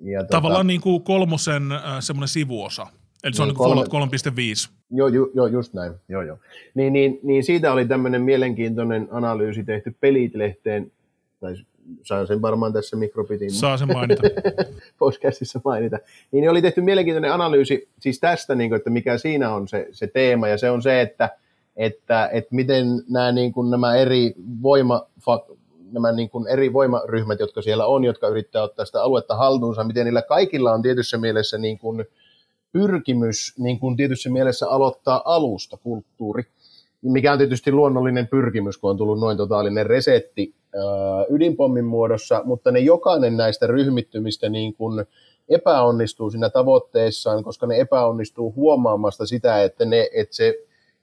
Ja tota- Tavallaan niin kuin kolmosen äh, semmoinen sivuosa. Eli se on Niin, niin kolme- Fallout 3.5. Joo, ju, joo, just näin. Joo, joo. Niin, niin, niin siitä oli tämmöinen mielenkiintoinen analyysi tehty Pelit-lehteen, tai saan sen varmaan tässä mikropitin Saa sen mainita. [laughs] podcastissa mainita. Niin oli tehty mielenkiintoinen analyysi siis tästä, niin kuin, että mikä siinä on se, se teema, ja se on se, että, että, että miten nämä, niin kuin, nämä eri voima, nämä niin kuin eri voimaryhmät, jotka siellä on, jotka yrittää ottaa sitä aluetta haltuunsa, miten niillä kaikilla on tietyssä mielessä niin kuin pyrkimys niin kuin tietyssä mielessä aloittaa alusta kulttuuri, mikä on tietysti luonnollinen pyrkimys, kun on tullut noin totaalinen resetti ydinpommin muodossa, mutta ne jokainen näistä ryhmittymistä niin kuin epäonnistuu siinä tavoitteessaan, koska ne epäonnistuu huomaamasta sitä, että ne, että se,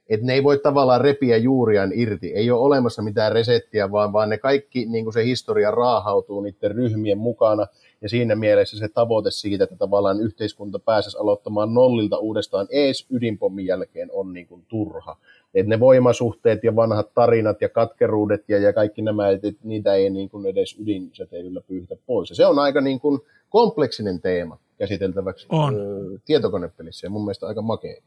että ne ei voi tavallaan repiä juuriaan irti. Ei ole olemassa mitään resettiä, vaan, vaan ne kaikki, niin kuin se historia raahautuu niiden ryhmien mukana, ja siinä mielessä se tavoite siitä, että tavallaan yhteiskunta pääsisi aloittamaan nollilta uudestaan ees ydinpommin jälkeen on niin kuin turha. Et ne voimasuhteet ja vanhat tarinat ja katkeruudet ja, ja kaikki nämä, että et niitä ei niin kuin edes ydinsäteilyllä pyyhitä pois. Ja se on aika niin kuin kompleksinen teema käsiteltäväksi On. tietokonepelissä ja mun mielestä aika makea.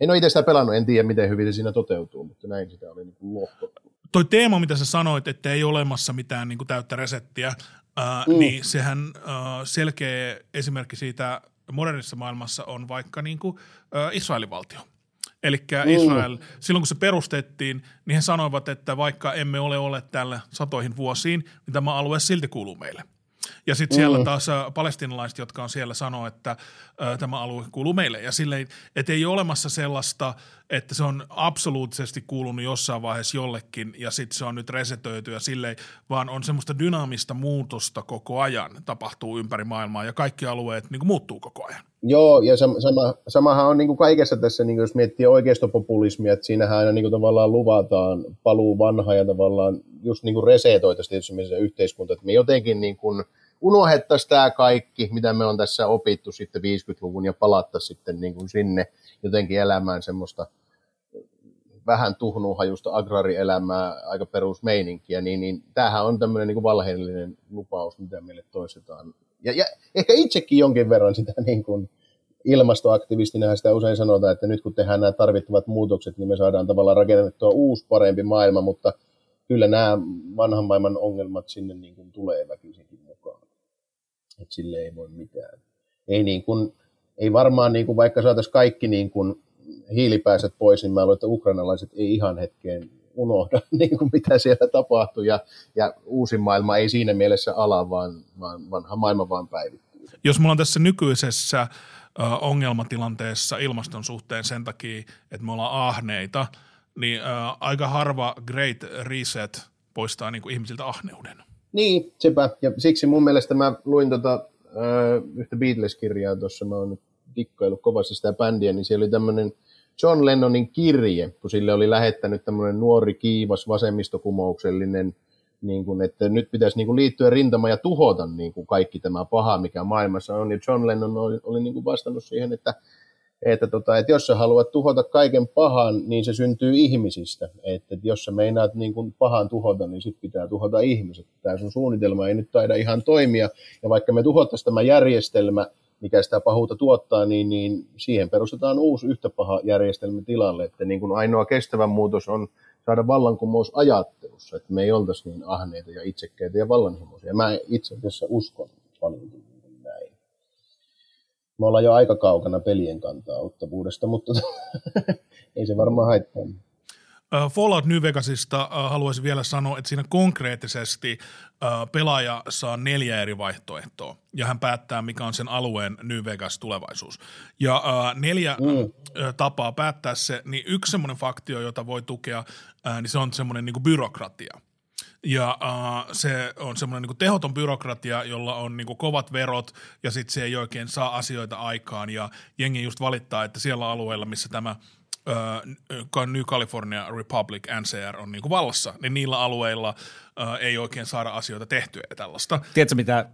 En ole itse sitä pelannut, en tiedä miten hyvin se siinä toteutuu, mutta näin sitä oli niin kuin lohko. toi teema, mitä sä sanoit, että ei ole olemassa mitään niin kuin täyttä resettiä, ää, mm. niin sehän ää, selkeä esimerkki siitä modernissa maailmassa on vaikka niin kuin, ää, Israelin valtio. Eli mm. Israel, silloin kun se perustettiin, niin he sanoivat, että vaikka emme ole olleet täällä satoihin vuosiin, niin tämä alue silti kuuluu meille. Ja sitten siellä Mm. taas palestinalaiset, jotka on siellä, sanoo, että ä, tämä alue kuuluu meille. Ja silleen, että ei ole olemassa sellaista, että se on absoluuttisesti kuulunut jossain vaiheessa jollekin ja sitten se on nyt resetöity ja silleen, vaan on semmoista dynaamista muutosta koko ajan tapahtuu ympäri maailmaa ja kaikki alueet niin kuin muuttuu koko ajan. Joo, ja sama, sama, samahan on niin kuin kaikessa tässä, niin kuin jos miettii oikeistopopulismia, että siinähän aina niin kuin tavallaan luvataan paluu vanha ja tavallaan just niin kuin resetoitaisiin tietysti yhteiskunta, että me jotenkin niin kuin unohdettaisiin tämä kaikki, mitä me on tässä opittu sitten 50-luvun ja palattaisiin sitten niin kuin sinne jotenkin elämään semmoista vähän tuhnuhajusta agraarielämää, aika perusmeininkiä, niin, niin tämähän on tämmöinen niin kuin valheellinen lupaus, mitä meille toistetaan. Ja, ja ehkä itsekin jonkin verran sitä niin kuin ilmastoaktivistina sitä usein sanotaan, että nyt kun tehdään nämä tarvittavat muutokset, niin me saadaan tavallaan rakennettua uusi parempi maailma, mutta kyllä nämä vanhan maailman ongelmat sinne niin kuin tulee mukaan. Että sille ei voi mitään. Ei, niin kuin, ei varmaan, niin kuin, vaikka saataisiin kaikki niin kuin hiilipääset pois, niin mä luulen, että ukrainalaiset ei ihan hetkeen unohda, [laughs] niin kuin mitä siellä tapahtui, ja, ja uusi maailma ei siinä mielessä ala, vaan, vaan vanha maailma vaan päivittyy. Jos mulla on tässä nykyisessä ongelmatilanteessa ilmaston suhteen sen takia, että me ollaan ahneita, niin aika harva great reset poistaa niin kuin ihmisiltä ahneuden. Niin, sepä. Ja siksi mun mielestä mä luin tota, äh, yhtä Beatles-kirjaa tuossa, mä oon nyt dikkaillut kovasti sitä bändiä, niin siellä oli tämmöinen John Lennonin kirje, kun sille oli lähettänyt tämmöinen nuori, kiivas, vasemmistokumouksellinen, niin kuin, että nyt pitäisi niin liittyä rintama ja tuhota niin kuin kaikki tämä paha, mikä maailmassa on. Ja John Lennon oli, oli niin kuin vastannut siihen, että, että, tota, että jos sä haluat tuhota kaiken pahan, niin se syntyy ihmisistä. Että, että jos sä meinaat niin kuin pahan tuhota, niin sitten pitää tuhota ihmiset. Tämä sun suunnitelma ei nyt taida ihan toimia. Ja vaikka me tuhottaisiin tämä järjestelmä, mikä sitä pahuutta tuottaa, niin, niin siihen perustetaan uusi yhtä paha järjestelmä tilalle. Että niin kuin ainoa kestävä muutos on saada vallankumous ajattelussa, että me ei oltaisi niin ahneita ja itsekkäitä ja vallanhimoisia. Mä itse asiassa uskon paljon. Me ollaan jo aika kaukana pelien kantaa ottavuudesta, mutta [laughs] ei se varmaan haittaa. Fallout New Vegasista haluaisin vielä sanoa, että siinä konkreettisesti pelaaja saa neljä eri vaihtoehtoa ja hän päättää, mikä on sen alueen New Vegas tulevaisuus. Ja neljä mm. tapaa päättää se, niin yksi semmoinen faktio, jota voi tukea, niin se on semmoinen niin byrokratia. Ja uh, se on semmoinen niin tehoton byrokratia, jolla on niin kovat verot ja sitten se ei oikein saa asioita aikaan. Ja jengi just valittaa, että siellä alueella, missä tämä – New California Republic, NCR, on niin kuin vallassa, niin niillä alueilla ei oikein saada asioita tehtyä ja tällaista. Tiedätkö, mitä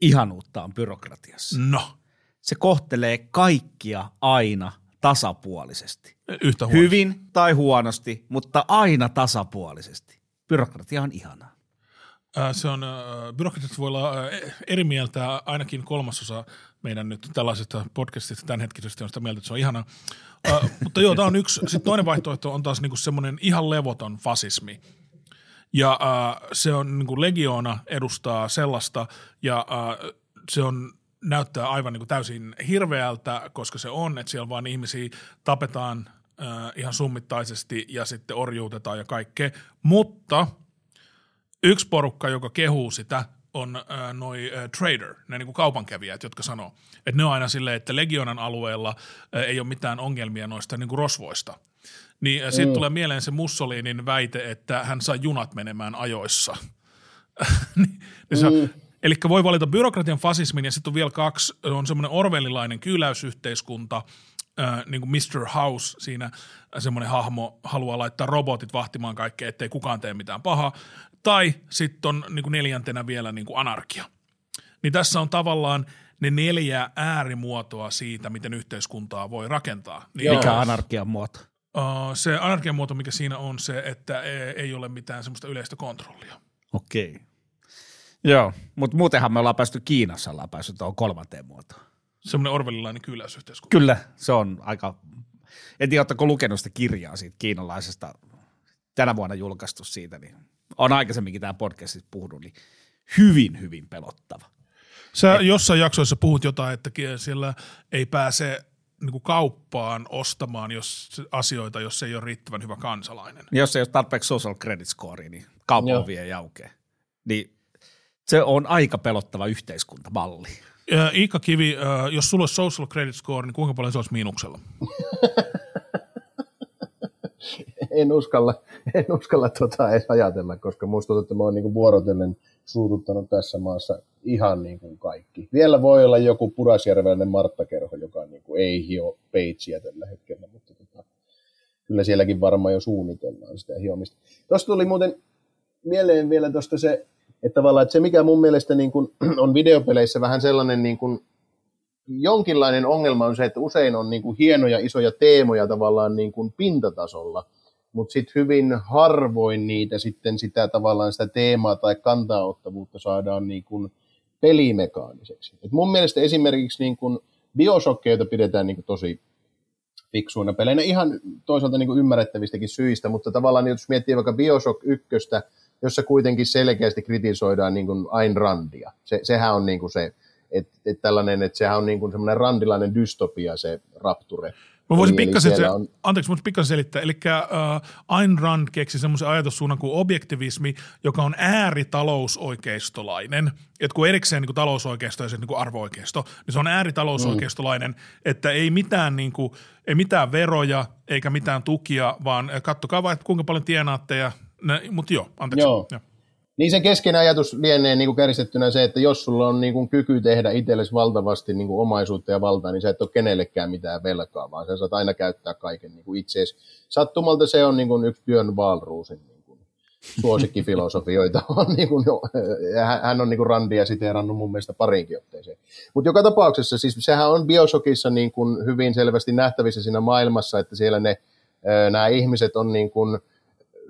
ihanuutta on byrokratiassa? No. Se kohtelee kaikkia aina tasapuolisesti. Yhtä huonosti. Hyvin tai huonosti, mutta aina tasapuolisesti. Byrokratia on ihanaa. Se on, byrokratiasta voi olla eri mieltä, ainakin kolmasosa meidän nyt tällaisesta podcastista tämänhetkisestä on sitä mieltä, että se on ihana. Uh, [laughs] mutta joo, tämä on yksi. Sitten toinen vaihtoehto on taas niinku semmoinen ihan levoton fasismi. Ja uh, se on niinku legioona edustaa sellaista, ja uh, se on näyttää aivan niinku täysin hirveältä, koska se on, että siellä vaan ihmisiä tapetaan uh, ihan summittaisesti ja sitten orjuutetaan ja kaikkea. Mutta yksi porukka, joka kehuu sitä, on äh, noi äh, trader, ne niin kaupankävijät, jotka sanoo, että ne on aina silleen, että Legionan alueella äh, ei ole mitään ongelmia noista niin kuin rosvoista. Niin äh, siitä mm. tulee mieleen se Mussolinin väite, että hän saa junat menemään ajoissa. [laughs] niin, niin se, mm. Eli voi valita byrokratian fasismin ja sitten on vielä kaksi, on semmoinen orwellilainen kyyläysyhteiskunta, äh, niin kuin Mr. House siinä semmoinen hahmo haluaa laittaa robotit vahtimaan kaikkea, ettei kukaan tee mitään pahaa. Tai sitten on niin kuin neljäntenä vielä niin kuin anarkia. Niin tässä on tavallaan ne neljä äärimuotoa siitä, miten yhteiskuntaa voi rakentaa. Niin mikä on anarkian muoto? Uh, se anarkian muoto, mikä siinä on se, että e, ei ole mitään semmoista yleistä kontrollia. Okei. Joo, mutta muutenhan me ollaan päästy Kiinassa, ollaan päästy tuohon kolmanteen muotoon. Semmoinen orvelilainen kyläysyhteiskunta. Kyllä, se on aika, en tiedä, oletteko lukenut sitä kirjaa siitä kiinalaisesta, tänä vuonna julkaistu siitä, niin on aikaisemminkin tämä podcastissa puhunut, niin hyvin, hyvin pelottava. Sä Et, jossain jaksoissa puhut jotain, että siellä ei pääse niin kuin kauppaan ostamaan jos, asioita, jos ei ole riittävän hyvä kansalainen. Jos ei ole tarpeeksi social credit score, niin kauppa vie jaukee. Niin se on aika pelottava yhteiskuntamalli. Iikka Kivi, jos sulla olisi social credit score, niin kuinka paljon se olisi miinuksella? [laughs] en uskalla, en uskalla tota edes ajatella, koska musta että mä oon niinku vuorotellen suututtanut tässä maassa ihan niin kuin kaikki. Vielä voi olla joku pudasjärveläinen Martta-kerho, joka niinku ei hio peitsiä tällä hetkellä, mutta tota, kyllä sielläkin varmaan jo suunnitellaan sitä hiomista. Tuosta tuli muuten mieleen vielä tuosta se, että tavallaan että se mikä mun mielestä niin kuin [clears throat] on videopeleissä vähän sellainen niin kuin jonkinlainen ongelma on se, että usein on niin kuin hienoja isoja teemoja tavallaan niin kuin pintatasolla, mutta sitten hyvin harvoin niitä sitten sitä tavallaan sitä teemaa tai kantaottavuutta saadaan niin kuin pelimekaaniseksi. Et mun mielestä esimerkiksi niin kuin Bioshockeita pidetään niin kuin tosi fiksuina peleinä ihan toisaalta niin kuin ymmärrettävistäkin syistä, mutta tavallaan jos miettii vaikka Bioshock 1, jossa kuitenkin selkeästi kritisoidaan niin kuin Ayn Randia. Se, sehän on niin kuin se, että et tällainen, että sehän on niin kuin semmoinen randilainen dystopia se Rapture. Mä voisin Eli- eli pikkasen, se, siellä on- anteeksi, voisin pikkasen selittää. Eli uh, Ayn Rand keksi semmoisen ajatussuunnan kuin objektivismi, joka on ääritalousoikeistolainen. Et kun erikseen niin kuin talousoikeisto ja se niin kuin arvo-oikeisto, niin se on ääritalousoikeistolainen, että ei mitään, niin kuin, ei mitään veroja eikä mitään tukia, vaan kattokaa että kuinka paljon tienaatte ja mutta joo, anteeksi. Joo. Niin se keskeinen ajatus lienee niin kuin kärjistettynä se, että jos sulla on niin kuin kyky tehdä itsellesi valtavasti niin kuin omaisuutta ja valtaa, niin sä et ole kenellekään mitään velkaa, vaan sä saat aina käyttää kaiken niin kuin itseesi. Sattumalta se on niin kuin yksi Björn Wahlroosin niin kuin suosikkifilosofioita. [laughs] On niin kuin, ja hän- on niin kuin Randia siteerannut mun mielestä parinkin otteeseen. Mutta joka tapauksessa, siis sehän on Bioshockissa niin kuin hyvin selvästi nähtävissä siinä maailmassa, että siellä ne, nämä ihmiset on niin kuin,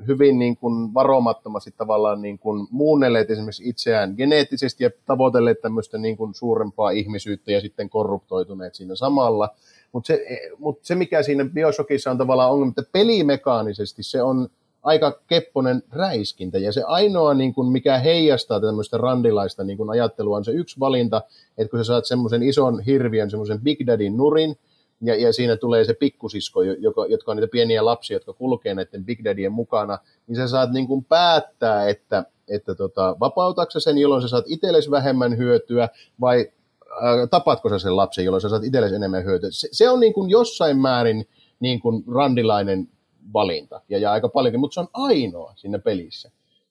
hyvin niin kuin varomattomasti tavallaan niin kuin muunnelleet esimerkiksi itseään geneettisesti ja tavoitelleet tämmöistä niin kuin suurempaa ihmisyyttä ja sitten korruptoituneet siinä samalla. Mutta se, mut se, mikä siinä Bioshockissa on tavallaan ongelma, että pelimekaanisesti se on aika kepponen räiskintä ja se ainoa, niin kuin, mikä heijastaa tämmöistä randilaista niin kuin ajattelua on se yksi valinta, että kun sä saat semmoisen ison hirviön, semmoisen Big Daddyn nurin, ja, ja siinä tulee se pikkusisko, joka, jotka on niitä pieniä lapsia, jotka kulkee näiden Big Daddyen mukana, niin sä saat niin kuin päättää, että, että tota, vapautatko sen, jolloin sä saat itsellesi vähemmän hyötyä, vai äh, tapatko sä sen lapsen, jolloin sä saat itsellesi enemmän hyötyä. Se, se on niin kuin jossain määrin niin kuin randilainen valinta, ja, ja aika paljonkin, mutta se on ainoa siinä pelissä.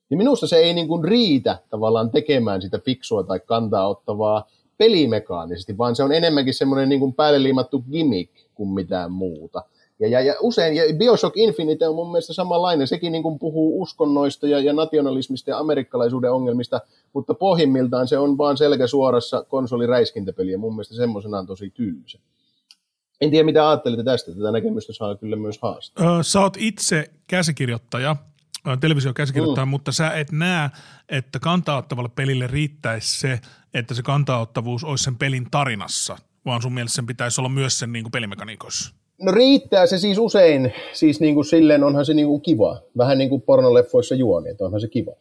Ja minusta se ei niin kuin riitä tavallaan tekemään sitä fiksua tai kantaa ottavaa pelimekaanisesti, vaan se on enemmänkin semmoinen niin päälle liimattu gimmick kuin mitään muuta. Ja, ja, ja usein, ja Bioshock Infinite on mun mielestä samanlainen, sekin niin kuin puhuu uskonnoista ja, ja nationalismista ja amerikkalaisuuden ongelmista, mutta pohjimmiltaan se on vaan selkä suorassa konsoliräiskintäpeli, ja mun mielestä semmoisenaan tosi tylsä. En tiedä, mitä ajattelitte tästä, tätä näkemystä saa kyllä myös haastaa. Ö, Sä oot itse käsikirjoittaja, ö, televisiokäsikirjoittaja, mm. mutta sä et näe, että kantaaottavalle pelille riittäisi se, että se kantaaottavuus olisi sen pelin tarinassa, vaan sun mielestä sen pitäisi olla myös sen niin kuin pelimekaniikoissa. No riittää se siis usein, siis niin kuin silleen onhan se niin kuin kiva, vähän niin kuin pornoleffoissa juoni, että onhan se kiva.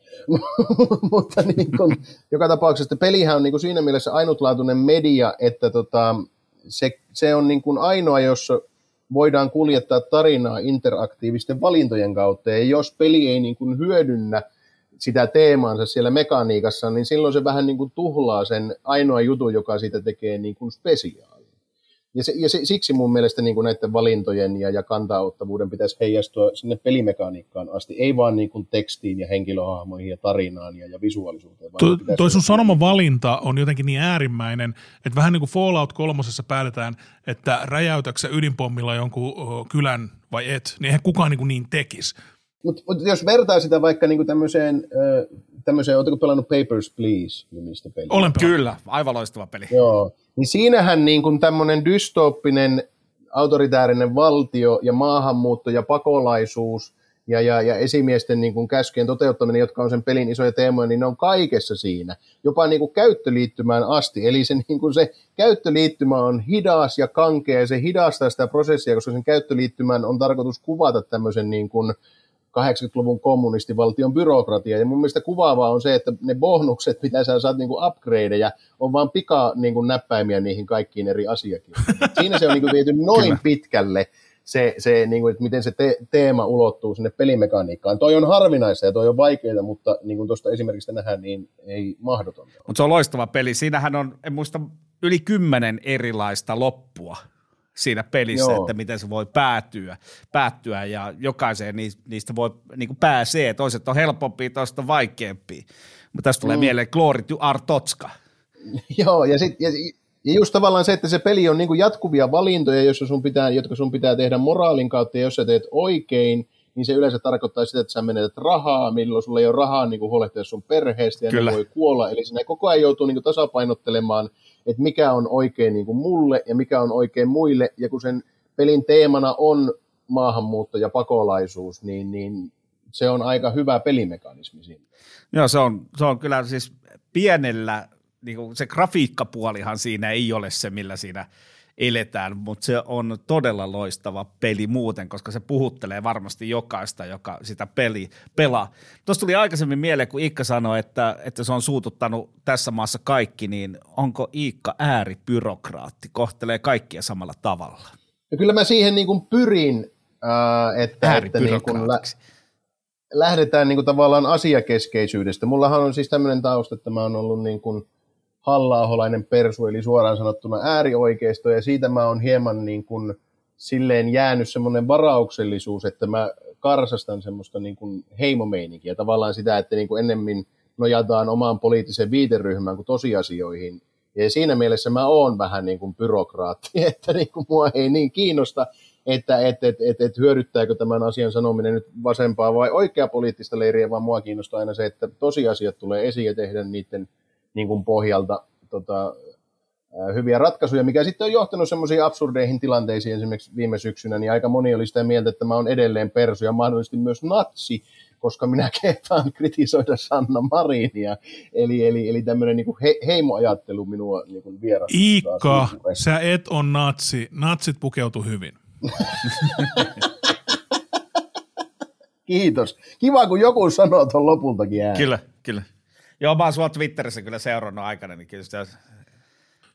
[laughs] Mutta niin kuin, [laughs] joka tapauksessa pelihän on niin kuin siinä mielessä ainutlaatuinen media, että tota, se, se on niin kuin ainoa, jossa voidaan kuljettaa tarinaa interaktiivisten valintojen kautta, ja jos peli ei niin kuin hyödynnä sitä teemaansa siellä mekaniikassa, niin silloin se vähän niin kuin tuhlaa sen ainoa jutun, joka siitä tekee niin kuin spesiaali. Ja, se, ja se, siksi mun mielestä niin kuin näiden valintojen ja, ja kantaaottavuuden pitäisi heijastua sinne pelimekaniikkaan asti, ei vaan niin kuin tekstiin ja henkilöhahmoihin ja tarinaan ja, ja visuaalisuuteen. Vaan pitäisi toi sun olla- sanoman valinta on jotenkin niin äärimmäinen, että vähän niin kuin Fallout kolmosessa päätetään, että räjäytätkö sä ydinpommilla jonkun kylän vai et, niin eihän kukaan niin, kuin niin tekisi. Mutta mut jos vertaa sitä vaikka niinku tämmöiseen, ö, tämmöiseen, oletko pelannut Papers, Please nimistä peliä? Olen pelannut. Kyllä, aivan loistava peli. Joo, niin siinähän niin kuin tämmöinen dystooppinen autoritäärinen valtio ja maahanmuutto ja pakolaisuus ja, ja, ja esimiesten niin kuin käskyjen toteuttaminen, jotka on sen pelin isoja teemoja, niin ne on kaikessa siinä, jopa niin kuin käyttöliittymään asti. Eli se, niin kuin se käyttöliittymä on hidas ja kankea ja se hidastaa sitä prosessia, koska sen käyttöliittymän on tarkoitus kuvata tämmöisen niin kuin 80-luvun kommunistivaltion byrokratia. Ja mun mielestä kuvaavaa on se, että ne bonukset, mitä sä saat niin kuin upgradeja, on vaan pika niin kuin näppäimiä niihin kaikkiin eri asiakirjoihin. [laughs] Siinä se on niin kuin viety noin Kyllä. pitkälle, se, se niin kuin, että miten se te- teema ulottuu sinne pelimekaniikkaan. Toi on harvinaista ja toi on vaikeaa, mutta niin kuin tuosta esimerkiksi nähdään, niin ei mahdotonta. Mutta se on loistava peli. Siinähän on, en muista, yli kymmenen erilaista loppua siinä pelissä, Joo. että miten se voi päätyä, päättyä ja jokaiseen niis- niistä voi niin kuin pääsee. Toiset on helpompia, toiset on vaikeampia. Mutta tästä tulee mm. mieleen Glory to Artotska. [laughs] Joo, ja, sit, ja, ja just tavallaan se, että se peli on niin kuin jatkuvia valintoja, joissa sun pitää, jotka sun pitää tehdä moraalin kautta, ja jos sä teet oikein, niin se yleensä tarkoittaa sitä, että sä menetät rahaa, milloin sulla ei ole rahaa niin kuin huolehtia sun perheestä, ja Kyllä. ne voi kuolla. Eli sinä koko ajan joutuu niin kuin tasapainottelemaan, että mikä on oikein niin kuin mulle ja mikä on oikein muille, ja kun sen pelin teemana on maahanmuutto ja pakolaisuus, niin, niin se on aika hyvä pelimekanismi siinä. Joo, se on, se on kyllä siis pienellä, niin kuin se grafiikkapuolihan siinä ei ole se, millä siinä eletään, mutta se on todella loistava peli muuten, koska se puhuttelee varmasti jokaista, joka sitä peli pelaa. Tuossa tuli aikaisemmin mieleen, kun Iikka sanoi, että, että se on suututtanut tässä maassa kaikki, niin onko Iikka ääribyrokraatti, kohtelee kaikkia samalla tavalla? Ja kyllä mä siihen niin kuin pyrin, äh, että, että niin kuin lä- lähdetään niin kuin tavallaan asiakeskeisyydestä. Mullahan on siis tämmöinen tausta, että mä oon ollut niin kuin halla persu, eli suoraan sanottuna äärioikeisto, ja siitä mä oon hieman niin kuin silleen jäänyt semmoinen varauksellisuus, että mä karsastan semmoista niin kuin heimomeininkiä, tavallaan sitä, että niin kuin ennemmin nojataan omaan poliittiseen viiteryhmään kuin tosiasioihin. Ja siinä mielessä mä oon vähän niin kuin byrokraatti, [laughs] että niin kuin mua ei niin kiinnosta, että et, et, et, et hyödyttääkö tämän asian sanominen nyt vasempaa vai oikea poliittista leiriä, vaan mua kiinnostaa aina se, että tosiasiat tulee esiin ja tehdä niiden niin kuin pohjalta tota, hyviä ratkaisuja, mikä sitten on johtanut semmoisiin absurdeihin tilanteisiin esimerkiksi viime syksynä, niin aika moni oli sitä mieltä, että mä oon edelleen persu ja mahdollisesti myös natsi, koska minä [laughs] kehtaan kritisoida Sanna Marinia. Eli, eli, eli tämmöinen niin he, heimoajattelu minua niin kuin vierastaa. Iikka, sä et on natsi. Natsit pukeutu hyvin. [laughs] Kiitos. Kiva, kun joku sanoo tuon lopultakin ääneen. Kyllä, kyllä. Joo, mä oon sua Twitterissä kyllä seurannut aikana, niin kyllä sitä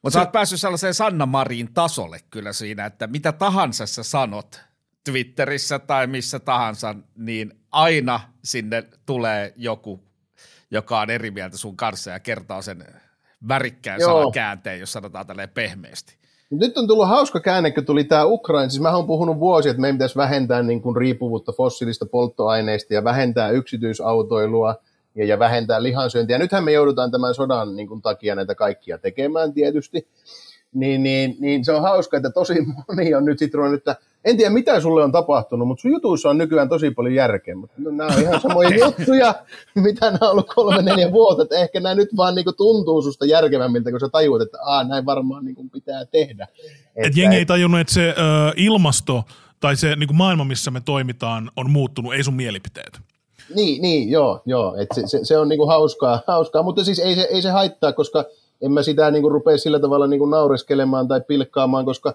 mutta sä oot päässyt sellaiseen Sanna Marin tasolle kyllä siinä, että mitä tahansa sä sanot Twitterissä tai missä tahansa, niin aina sinne tulee joku, joka on eri mieltä sun kanssa ja kertoo sen värikkään Joo. sanan käänteen, jos sanotaan tälleen pehmeästi. Nyt on tullut hauska käänne, kun tuli tämä Ukraina. Siis mä oon puhunut vuosia, että meidän pitäisi vähentää niin kuin riippuvuutta fossiilista polttoaineista ja vähentää yksityisautoilua – ja, ja vähentää lihansyöntiä. Nythän me joudutaan tämän sodan niin kuin, takia näitä kaikkia tekemään tietysti. Niin, niin, niin se on hauska, että tosi moni on nyt sitten ruvennut, että en tiedä mitä sulle on tapahtunut, mutta sun jutuissa on nykyään tosi paljon järkeä. Mutta nämä on ihan samoja [laughs] juttuja, mitä nämä on ollut kolme, neljä vuotta. Että ehkä nämä nyt vaan niin kuin, tuntuu susta järkevämmiltä, kun sä tajuat, että Aa, näin varmaan niin kuin, pitää tehdä. Että, et jengi ei tajunnut, että se ö, ilmasto tai se niin kuin maailma, missä me toimitaan, on muuttunut, ei sun mielipiteet. Niin, niin joo, joo. Et se, se, se, on niinku hauskaa, [laughs] hauskaa, mutta siis ei se, ei se haittaa, koska en mä sitä niinku rupea sillä tavalla niinku naureskelemaan tai pilkkaamaan, koska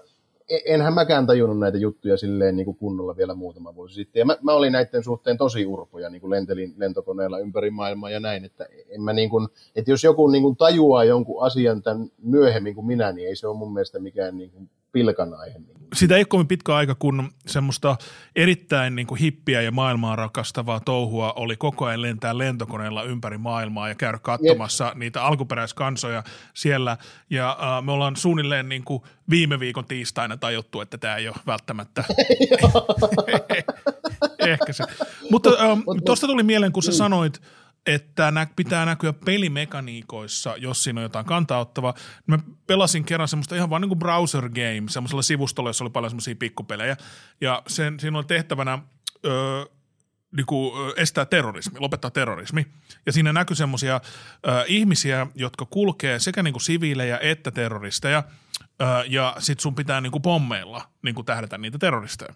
e, enhän mäkään tajunnut näitä juttuja silleen niin kuin kunnolla vielä muutama vuosi sitten. Ja mä, mä olin näiden suhteen tosi urpoja, niin kuin lentelin lentokoneella ympäri maailmaa ja näin, että, en mä niin kuin, että jos joku niin kuin tajuaa jonkun asian tämän myöhemmin kuin minä, niin ei se ole mun mielestä mikään niin kuin pilkan aihe. Sitä ei ole kovin pitkä aika, kun semmoista erittäin niin kuin hippiä ja maailmaa rakastavaa touhua oli koko ajan lentää lentokoneella ympäri maailmaa ja käydä katsomassa Jep. niitä alkuperäiskansoja siellä. Ja uh, me ollaan suunnilleen niin kuin viime viikon tiistaina tajuttu, että tämä ei ole välttämättä [laughs] [laughs] ehkä se. Mutta um, tuosta tuli mieleen, kun sä mm. sanoit – että nä, pitää näkyä pelimekaniikoissa, jos siinä on jotain kantaottavaa. Mä pelasin kerran semmoista ihan vaan niin kuin browser game, semmoisella sivustolla, jossa oli paljon semmoisia pikkupelejä, ja sen, siinä oli tehtävänä öö, niin kuin estää terrorismi, lopettaa terrorismi. Ja siinä näkyy semmoisia ihmisiä, jotka kulkee sekä niin kuin siviilejä että terroristeja, ö, ja sit sun pitää niin kuin pommeilla niin kuin tähdätä niitä terroristeja.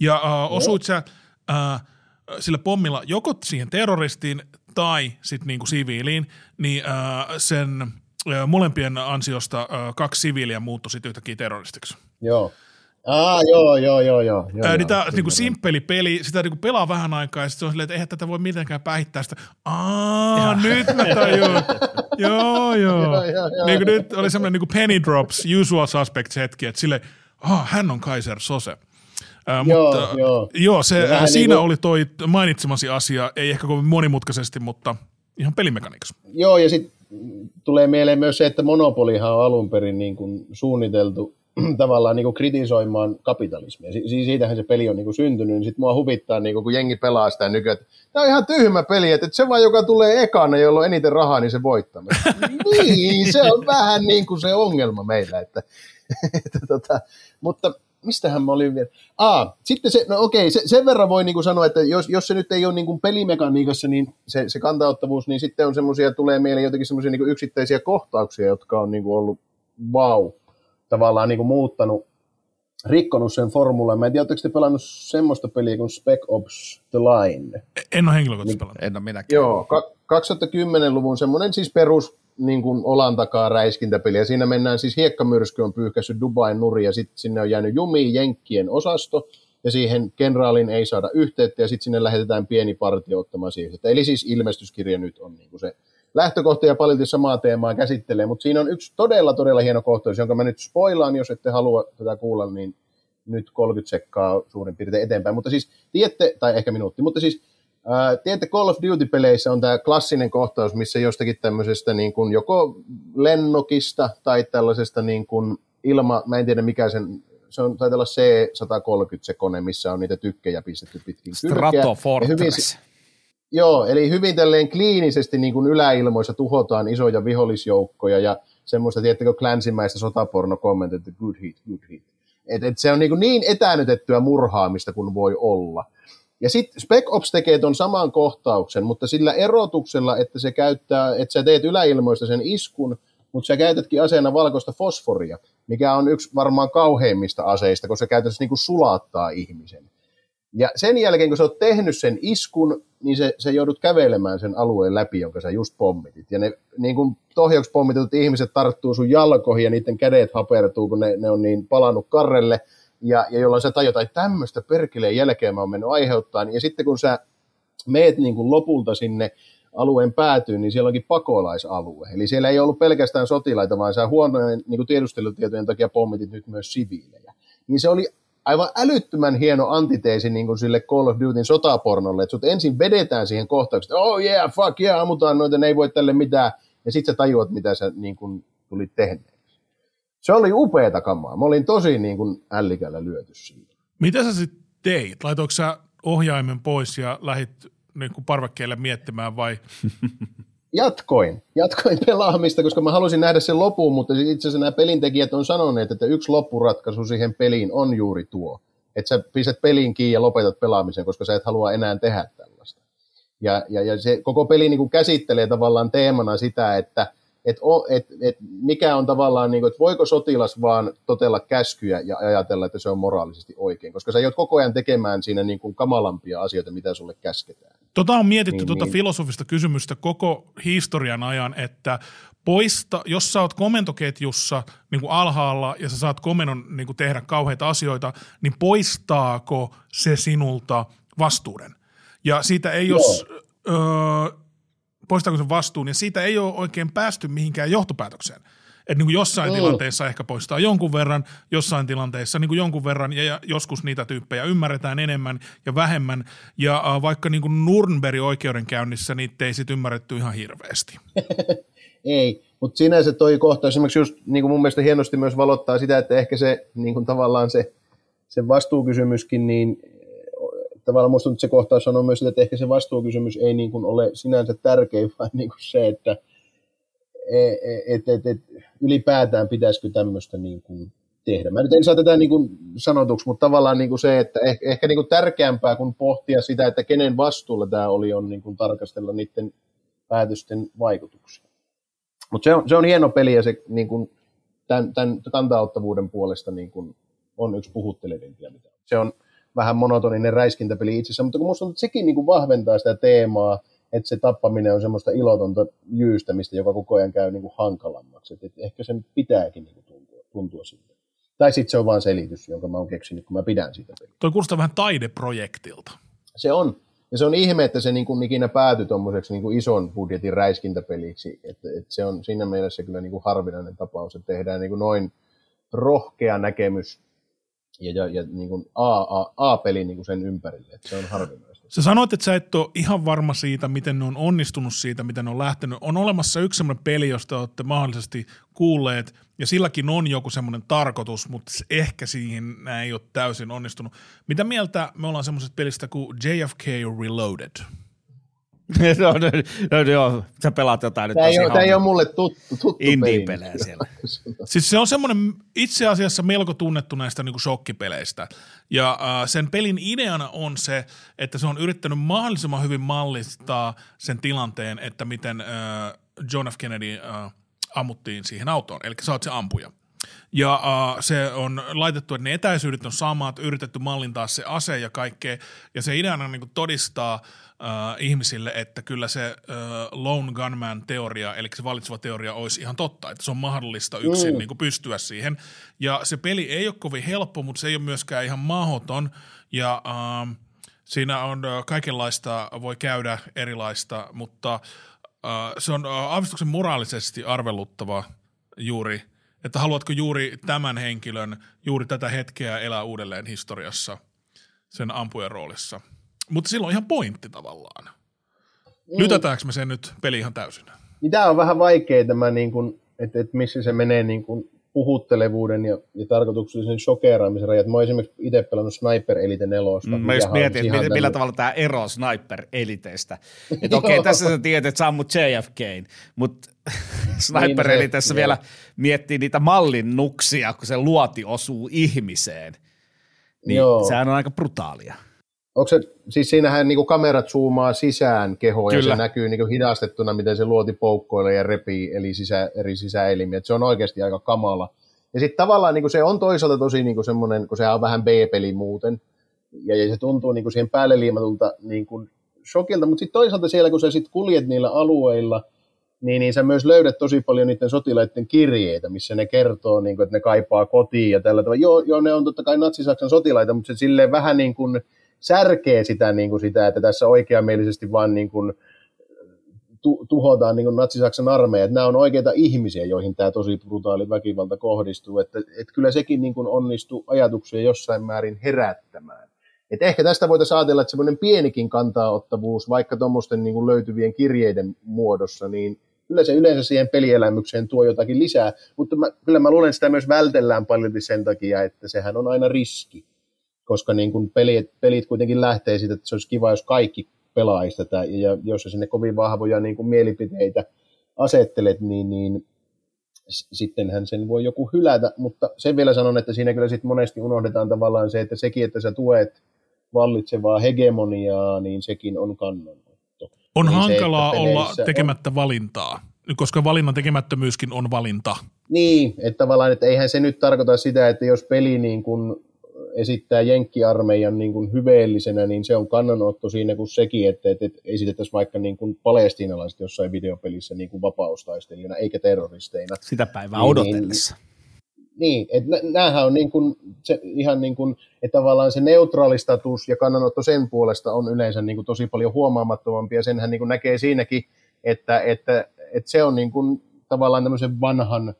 Ja ö, osuit sä ö, sillä pommilla joko siihen terroristiin tai sitten niinku siviiliin, niin äh, sen äh, molempien ansiosta äh, kaksi siviiliä muuttui sitten yhtäkkiä terroristiksi. Joo. Ah, joo, joo, joo, joo. joo Ää, niin tämä niinku simppeli peli, sitä niinku pelaa vähän aikaa ja sitten on silleen, että eihän tätä voi mitenkään päihittää sitä. Aa, nyt mä tajun. [laughs] joo, joo. joo, joo, joo. Niin nyt oli semmoinen niinku penny drops, usual suspects hetki, että sille, ah, hän on Kaiser Sose. Ää, joo, mutta, joo. joo se, siinä niin kuin... oli toi mainitsemasi asia, ei ehkä kovin monimutkaisesti, mutta ihan pelimekaniikassa. Joo, ja sitten tulee mieleen myös se, että monopolihan on alun perin niin kuin suunniteltu [clears throat] tavallaan niin kuin kritisoimaan kapitalismia. Si- siitähän se peli on niin kuin syntynyt, niin sitten mua huvittaa, niin kuin, kun jengi pelaa sitä nykyään, että tämä on ihan tyhmä peli, että se vaan, joka tulee ekana, jolla on eniten rahaa, niin se voittaa. [laughs] niin, se on vähän niin kuin se ongelma meillä. Että, [laughs] että tota, mutta mistähän mä olin vielä? Aa, sitten se, no okei, se, sen verran voi niinku sanoa, että jos, jos se nyt ei ole niinku pelimekaniikassa, niin se, se kantauttavuus, niin sitten on semmoisia, tulee mieleen jotenkin semmoisia niinku yksittäisiä kohtauksia, jotka on niinku ollut wow, tavallaan niinku muuttanut, rikkonut sen formulan. Mä en tiedä, oletteko te pelannut semmoista peliä kuin Spec Ops The Line? En ole henkilökohtaisesti niin, pelannut. En ole minäkään. Joo, 2010-luvun semmoinen siis perus niin kuin olan takaa räiskintäpeli. Ja siinä mennään siis hiekkamyrsky on pyyhkässyt Dubain nuri ja sitten sinne on jäänyt jumiin Jenkkien osasto ja siihen kenraalin ei saada yhteyttä ja sitten sinne lähetetään pieni partio ottamaan siihen. Eli siis ilmestyskirja nyt on niin kuin se lähtökohta ja paljon samaa teemaa käsittelee, mutta siinä on yksi todella todella hieno kohtaus, jonka mä nyt spoilaan, jos ette halua tätä kuulla, niin nyt 30 sekkaa suurin piirtein eteenpäin. Mutta siis tiedätte, tai ehkä minuutti, mutta siis tiedätte Call of Duty-peleissä on tämä klassinen kohtaus, missä jostakin tämmöisestä niin kuin joko lennokista tai tällaisesta niin kuin ilma, mä en tiedä mikä sen se on taitaa olla C130 se kone, missä on niitä tykkejä pistetty pitkin Strato Fortress. Hyvin, joo, eli hyvin tälleen kliinisesti niin kuin yläilmoissa tuhotaan isoja vihollisjoukkoja ja semmoista, tiedättekö, klänsimäistä sotaporno että good hit, good hit. Et, et se on niin, niin etänytettyä murhaamista kuin voi olla. Ja sitten Spec Ops tekee tuon saman kohtauksen, mutta sillä erotuksella, että se käyttää, että sä teet yläilmoista sen iskun, mutta sä käytätkin aseena valkoista fosforia, mikä on yksi varmaan kauheimmista aseista, koska se käytännössä niin sulattaa ihmisen. Ja sen jälkeen, kun sä oot tehnyt sen iskun, niin se, se joudut kävelemään sen alueen läpi, jonka sä just pommitit. Ja ne niin kuin pommitut ihmiset tarttuu sun jalkoihin ja niiden kädet hapertuu, kun ne, ne on niin palannut karrelle. Ja, ja jolloin sä tajutat, että tämmöistä perkeleen jälkeen mä oon mennyt aiheuttaa. Ja sitten kun sä meet niin kuin lopulta sinne alueen päätyyn, niin siellä onkin pakolaisalue. Eli siellä ei ollut pelkästään sotilaita, vaan sä huonojen niin tiedustelutietojen takia pommitit nyt myös siviilejä. Niin se oli aivan älyttömän hieno antiteesi niin kuin sille Call of Dutyn sotapornolle, että sut ensin vedetään siihen kohtaukseen, että oh yeah, fuck yeah, ammutaan noita, ne ei voi tälle mitään, ja sitten sä tajuat, mitä sä niin kuin, tulit tehneeksi. Se oli upeata kamaa. Mä olin tosi niin kuin ällikällä lyöty siitä. Mitä sä sitten teit? Laitoiko sä ohjaimen pois ja lähit niin kuin parvekkeelle miettimään vai? [laughs] Jatkoin. Jatkoin pelaamista, koska mä halusin nähdä sen lopun, mutta itse asiassa nämä pelintekijät on sanoneet, että yksi loppuratkaisu siihen peliin on juuri tuo. Että sä pistät pelin kiinni ja lopetat pelaamisen, koska sä et halua enää tehdä tällaista. Ja, ja, ja se koko peli niin kuin käsittelee tavallaan teemana sitä, että et, et, et mikä on tavallaan, niin kuin, että voiko sotilas vaan totella käskyjä ja ajatella, että se on moraalisesti oikein, koska sä joudut koko ajan tekemään siinä niin kuin kamalampia asioita, mitä sulle käsketään. Tota on mietitty niin, tuota niin. filosofista kysymystä koko historian ajan, että poista, jos sä oot komentoketjussa niin kuin alhaalla ja sä saat komennon niin kuin tehdä kauheita asioita, niin poistaako se sinulta vastuuden? Ja siitä ei jos, öö, poistaako sen vastuun, ja siitä ei ole oikein päästy mihinkään johtopäätökseen. Että niin kuin jossain mm. tilanteessa ehkä poistaa jonkun verran, jossain tilanteessa niin kuin jonkun verran, ja, joskus niitä tyyppejä ymmärretään enemmän ja vähemmän. Ja äh, vaikka niin kuin Nürnbergin oikeudenkäynnissä niitä ei sitten ymmärretty ihan hirveästi. [laughs] ei, mutta sinänsä toi kohta esimerkiksi just niin kuin mun mielestä hienosti myös valottaa sitä, että ehkä se niin kuin tavallaan se, se vastuukysymyskin, niin tavallaan musta se kohtaus sanoo myös että ehkä se vastuukysymys ei niin kuin ole sinänsä tärkein, [laughs] vaan niin kuin se, että et, et, et, et, ylipäätään pitäisikö tämmöistä niin kuin tehdä. Mä nyt en saa tätä niin kuin sanotuksi, mutta tavallaan niin kuin se, että ehkä, ehkä niin kuin tärkeämpää kuin pohtia sitä, että kenen vastuulla tämä oli, on niin kuin tarkastella niiden päätösten vaikutuksia. Mutta se on, se on hieno peli ja se niin kuin tämän, tämän kantauttavuuden puolesta niin kuin on yksi puhuttelevimpia. Se on vähän monotoninen räiskintäpeli itsessään, mutta kun musta on, että sekin niin kuin vahventaa sitä teemaa, että se tappaminen on semmoista ilotonta jyystämistä, joka koko ajan käy niin kuin hankalammaksi. Et, et ehkä sen pitääkin niin kuin tuntua, tuntua siltä. Tai sitten se on vain selitys, jonka mä oon keksinyt, kun mä pidän siitä pelistä. Toi kuulostaa vähän taideprojektilta. Se on. Ja se on ihme, että se niin kuin ikinä päätyi tuommoiseksi niin ison budjetin räiskintäpeliksi. Että, että se on siinä mielessä kyllä niin kuin harvinainen tapaus, että tehdään niin kuin noin rohkea näkemys ja, ja, ja niin kuin A, A, A-peli niin kuin sen ympärille. Että se on harvinainen. Sä sanoit, että sä et ole ihan varma siitä, miten ne on onnistunut siitä, miten ne on lähtenyt. On olemassa yksi semmoinen peli, josta olette mahdollisesti kuulleet, ja silläkin on joku semmoinen tarkoitus, mutta ehkä siihen nämä ei ole täysin onnistunut. Mitä mieltä me ollaan semmoisesta pelistä kuin JFK Reloaded? No, no, no, joo, sä pelaat jotain nyt tämä ei, ole, tämä ei ole mulle tuttu, tuttu Indie-pelejä siellä. [laughs] siis se on semmoinen itse asiassa melko tunnettu näistä niin kuin shokkipeleistä. Ja äh, sen pelin ideana on se, että se on yrittänyt mahdollisimman hyvin mallistaa sen tilanteen, että miten äh, John F. Kennedy äh, ammuttiin siihen autoon. Eli sä oot se ampuja. Ja äh, se on laitettu, että ne etäisyydet on samat, yritetty mallintaa se ase ja kaikkea. Ja se ideana on niin kuin todistaa äh, ihmisille, että kyllä se äh, lone gunman teoria, eli se valitseva teoria olisi ihan totta, että se on mahdollista yksin mm. niin kuin pystyä siihen. Ja se peli ei ole kovin helppo, mutta se ei ole myöskään ihan mahdoton. Ja äh, siinä on äh, kaikenlaista, voi käydä erilaista, mutta äh, se on äh, aavistuksen moraalisesti arveluttava juuri – Että haluatko juuri tämän henkilön, juuri tätä hetkeä elää uudelleen historiassa sen ampujan roolissa. Mutta silloin on ihan pointti tavallaan. Mm. Lytätäänkö me sen nyt peli ihan täysin? Niin tämä on vähän vaikea tämä, niin kuin, että, että missä se menee niin kuin puhuttelevuuden ja, ja tarkoituksellisen shokeraamisen rajat. Mä oon esimerkiksi itse pelannut Sniper Elite 4. Mm, mä just mietin, että millä, millä tavalla tämä ero Sniper Eliteistä. [laughs] Että okei, okay, tässä sä tiedät, että sä ammut JFKin, mutta [laughs] Sniper niin, Elitessä vielä miettii niitä mallinnuksia, kun se luoti osuu ihmiseen. Niin Joo. sehän on aika brutaalia. Onko se, siis siinähän niin kamerat zoomaa sisään kehoon Kyllä. ja se näkyy niin hidastettuna, miten se luoti poukkoilee ja repii eli sisä, eri sisäelimiä. Et se on oikeasti aika kamala. Ja sitten tavallaan niin se on toisaalta tosi niin semmoinen, kun se on vähän B-peli muuten, ja, ja se tuntuu niin siihen päälle liimatulta niin shokilta, mutta sitten toisaalta siellä, kun sä sitten kuljet niillä alueilla, niin, niin sä myös löydät tosi paljon niiden sotilaiden kirjeitä, missä ne kertoo, niin kuin, että ne kaipaa kotiin ja tällä tavalla. Joo, joo, ne on totta kai natsi-Saksan sotilaita, mutta se silleen vähän niin kuin, särkee sitä, niin kuin sitä, että tässä oikeamielisesti vaan niin kuin, tu, tuhotaan niin natsi-Saksan armeija. Että nämä on oikeita ihmisiä, joihin tämä tosi brutaali väkivalta kohdistuu. Että, että kyllä sekin niin kuin onnistuu ajatuksia jossain määrin herättämään. Et ehkä tästä voitaisiin ajatella, että semmoinen pienikin kantaa-ottavuus, vaikka tuommoisten niin löytyvien kirjeiden muodossa, niin kyllä se yleensä siihen pelielämykseen tuo jotakin lisää, mutta mä, kyllä mä luulen, että sitä myös vältellään paljon sen takia, että sehän on aina riski koska niin kuin pelit, pelit kuitenkin lähtee siitä, että se olisi kiva, jos kaikki pelaisi tätä, ja jos sinne kovin vahvoja niin kuin mielipiteitä asettelet, niin, niin sittenhän sen voi joku hylätä, mutta sen vielä sanon, että siinä kyllä sitten monesti unohdetaan tavallaan se, että sekin, että sä tuet vallitsevaa hegemoniaa, niin sekin on kannanotto. On niin hankalaa se, olla tekemättä on... valintaa, koska valinnan tekemättömyyskin on valinta. Niin, että tavallaan, että eihän se nyt tarkoita sitä, että jos peli niin kuin esittää jenkkiarmeijan niin kuin hyveellisenä, niin se on kannanotto siinä kuin sekin, että, että esitettäisiin vaikka niin kuin palestiinalaiset jossain videopelissä niin kuin vapaustaistelijana, eikä terroristeina. Sitä päivää niin, odotellessa. Niin, niin että näähän on niin kuin, se, ihan niin kuin, että tavallaan se neutraalistatus ja kannanotto sen puolesta on yleensä niin kuin tosi paljon huomaamattomampi, ja senhän niin kuin näkee siinäkin, että, että, että se on niin kuin tavallaan tämmöisen vanhan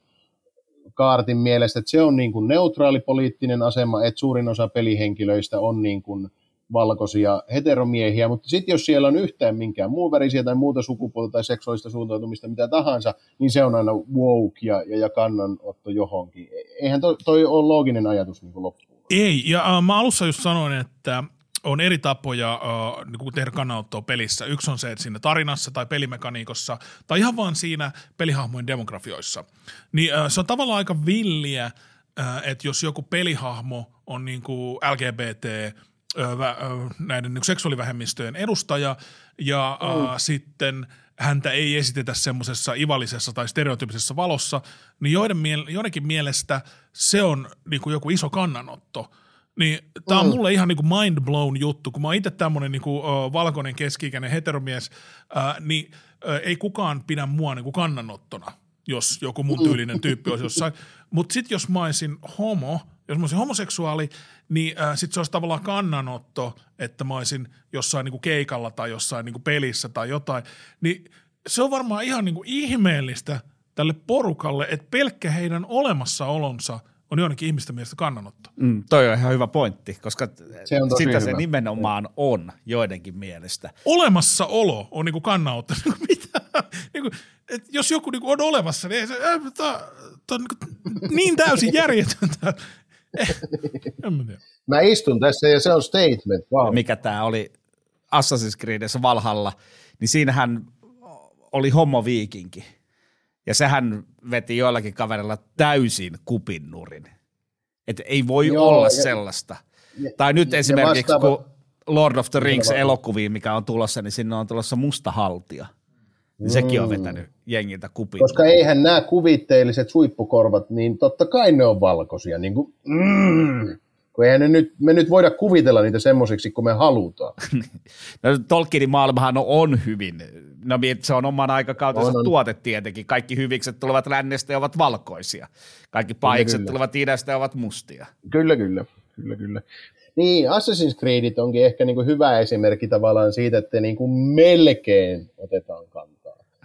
kaartin mielestä, että se on niin kuin neutraali poliittinen asema, että suurin osa pelihenkilöistä on niin kuin valkoisia heteromiehiä, mutta sitten jos siellä on yhtään minkään muun värisiä tai muuta sukupuolta tai seksuaalista suuntautumista, mitä tahansa, niin se on aina woke ja, ja, ja kannanotto johonkin. Eihän toi, toi ole looginen ajatus niin kuin loppuun. Ei, ja äh, mä alussa just sanoin, että on eri tapoja äh, niin tehdä kannanottoa pelissä. Yksi on se, että siinä tarinassa tai pelimekaniikossa tai ihan vaan siinä pelihahmojen demografioissa. Niin äh, se on tavallaan aika villiä, äh, että jos joku pelihahmo on niin kuin LGBT, äh, vä, äh, näiden niin seksuaalivähemmistöjen edustaja ja äh, mm. sitten häntä ei esitetä semmoisessa ivallisessa tai stereotypisessa valossa, niin joiden, joidenkin mielestä se on niin kuin joku iso kannanotto – niin tämä on mm. mulle ihan niinku mind blown juttu, kun mä oon itse tämmöinen niinku, valkoinen keski-ikäinen heteromies, uh, niin uh, ei kukaan pidä mua niinku kannanottona, jos joku mun tyylinen tyyppi olisi jossain. Mutta sitten jos mä olisin homo, jos mä olisin homoseksuaali, niin sitten se olisi tavallaan kannanotto, että mä olisin jossain niinku keikalla tai jossain niinku pelissä tai jotain. Niin se on varmaan ihan niinku ihmeellistä tälle porukalle, että pelkkä heidän olemassaolonsa – on joidenkin ihmisten mielestä kannanotto. Mm, toi on ihan hyvä pointti, koska se on sitä hyvä. se nimenomaan on joidenkin mielestä. Olemassaolo on niinku kannanotto. [laughs] Niinku mitä? Niinku, et jos joku niinku on olemassa, niin se, äh, tää, tää on niinku niin täysin järjetöntä. Eh, en mä, tiedä. mä istun tässä ja se on statement. Wow. Mikä tämä oli Assassin's Creedessä Valhalla, niin siinähän oli homoviikinki – ja sehän veti joillakin kaverilla täysin kupinnurin. Että ei voi Joo, olla ja, sellaista. Ja, tai nyt esimerkiksi, vastaava, kun Lord of the Rings elokuviin, mikä on tulossa, niin sinne on tulossa musta haltia. Niin mm. sekin on mm. vetänyt jengiltä kupin. Koska eihän nämä kuvitteelliset suippukorvat, niin totta kai ne on valkoisia. Niin kuin, mm. Kun eihän ne nyt, me nyt voida kuvitella niitä semmoisiksi, kun me halutaan. [laughs] no, Tolkienin maailmahan on hyvin, no se on oman aikakautensa on, on. tuote tietenkin. Kaikki hyvikset tulevat lännestä ja ovat valkoisia. Kaikki pahikset kyllä, tulevat idästä ja ovat mustia. Kyllä, kyllä. kyllä, kyllä. Niin, Assassin's Creedit onkin ehkä niin kuin hyvä esimerkki tavallaan siitä, että niin kuin melkein otetaan kantaa.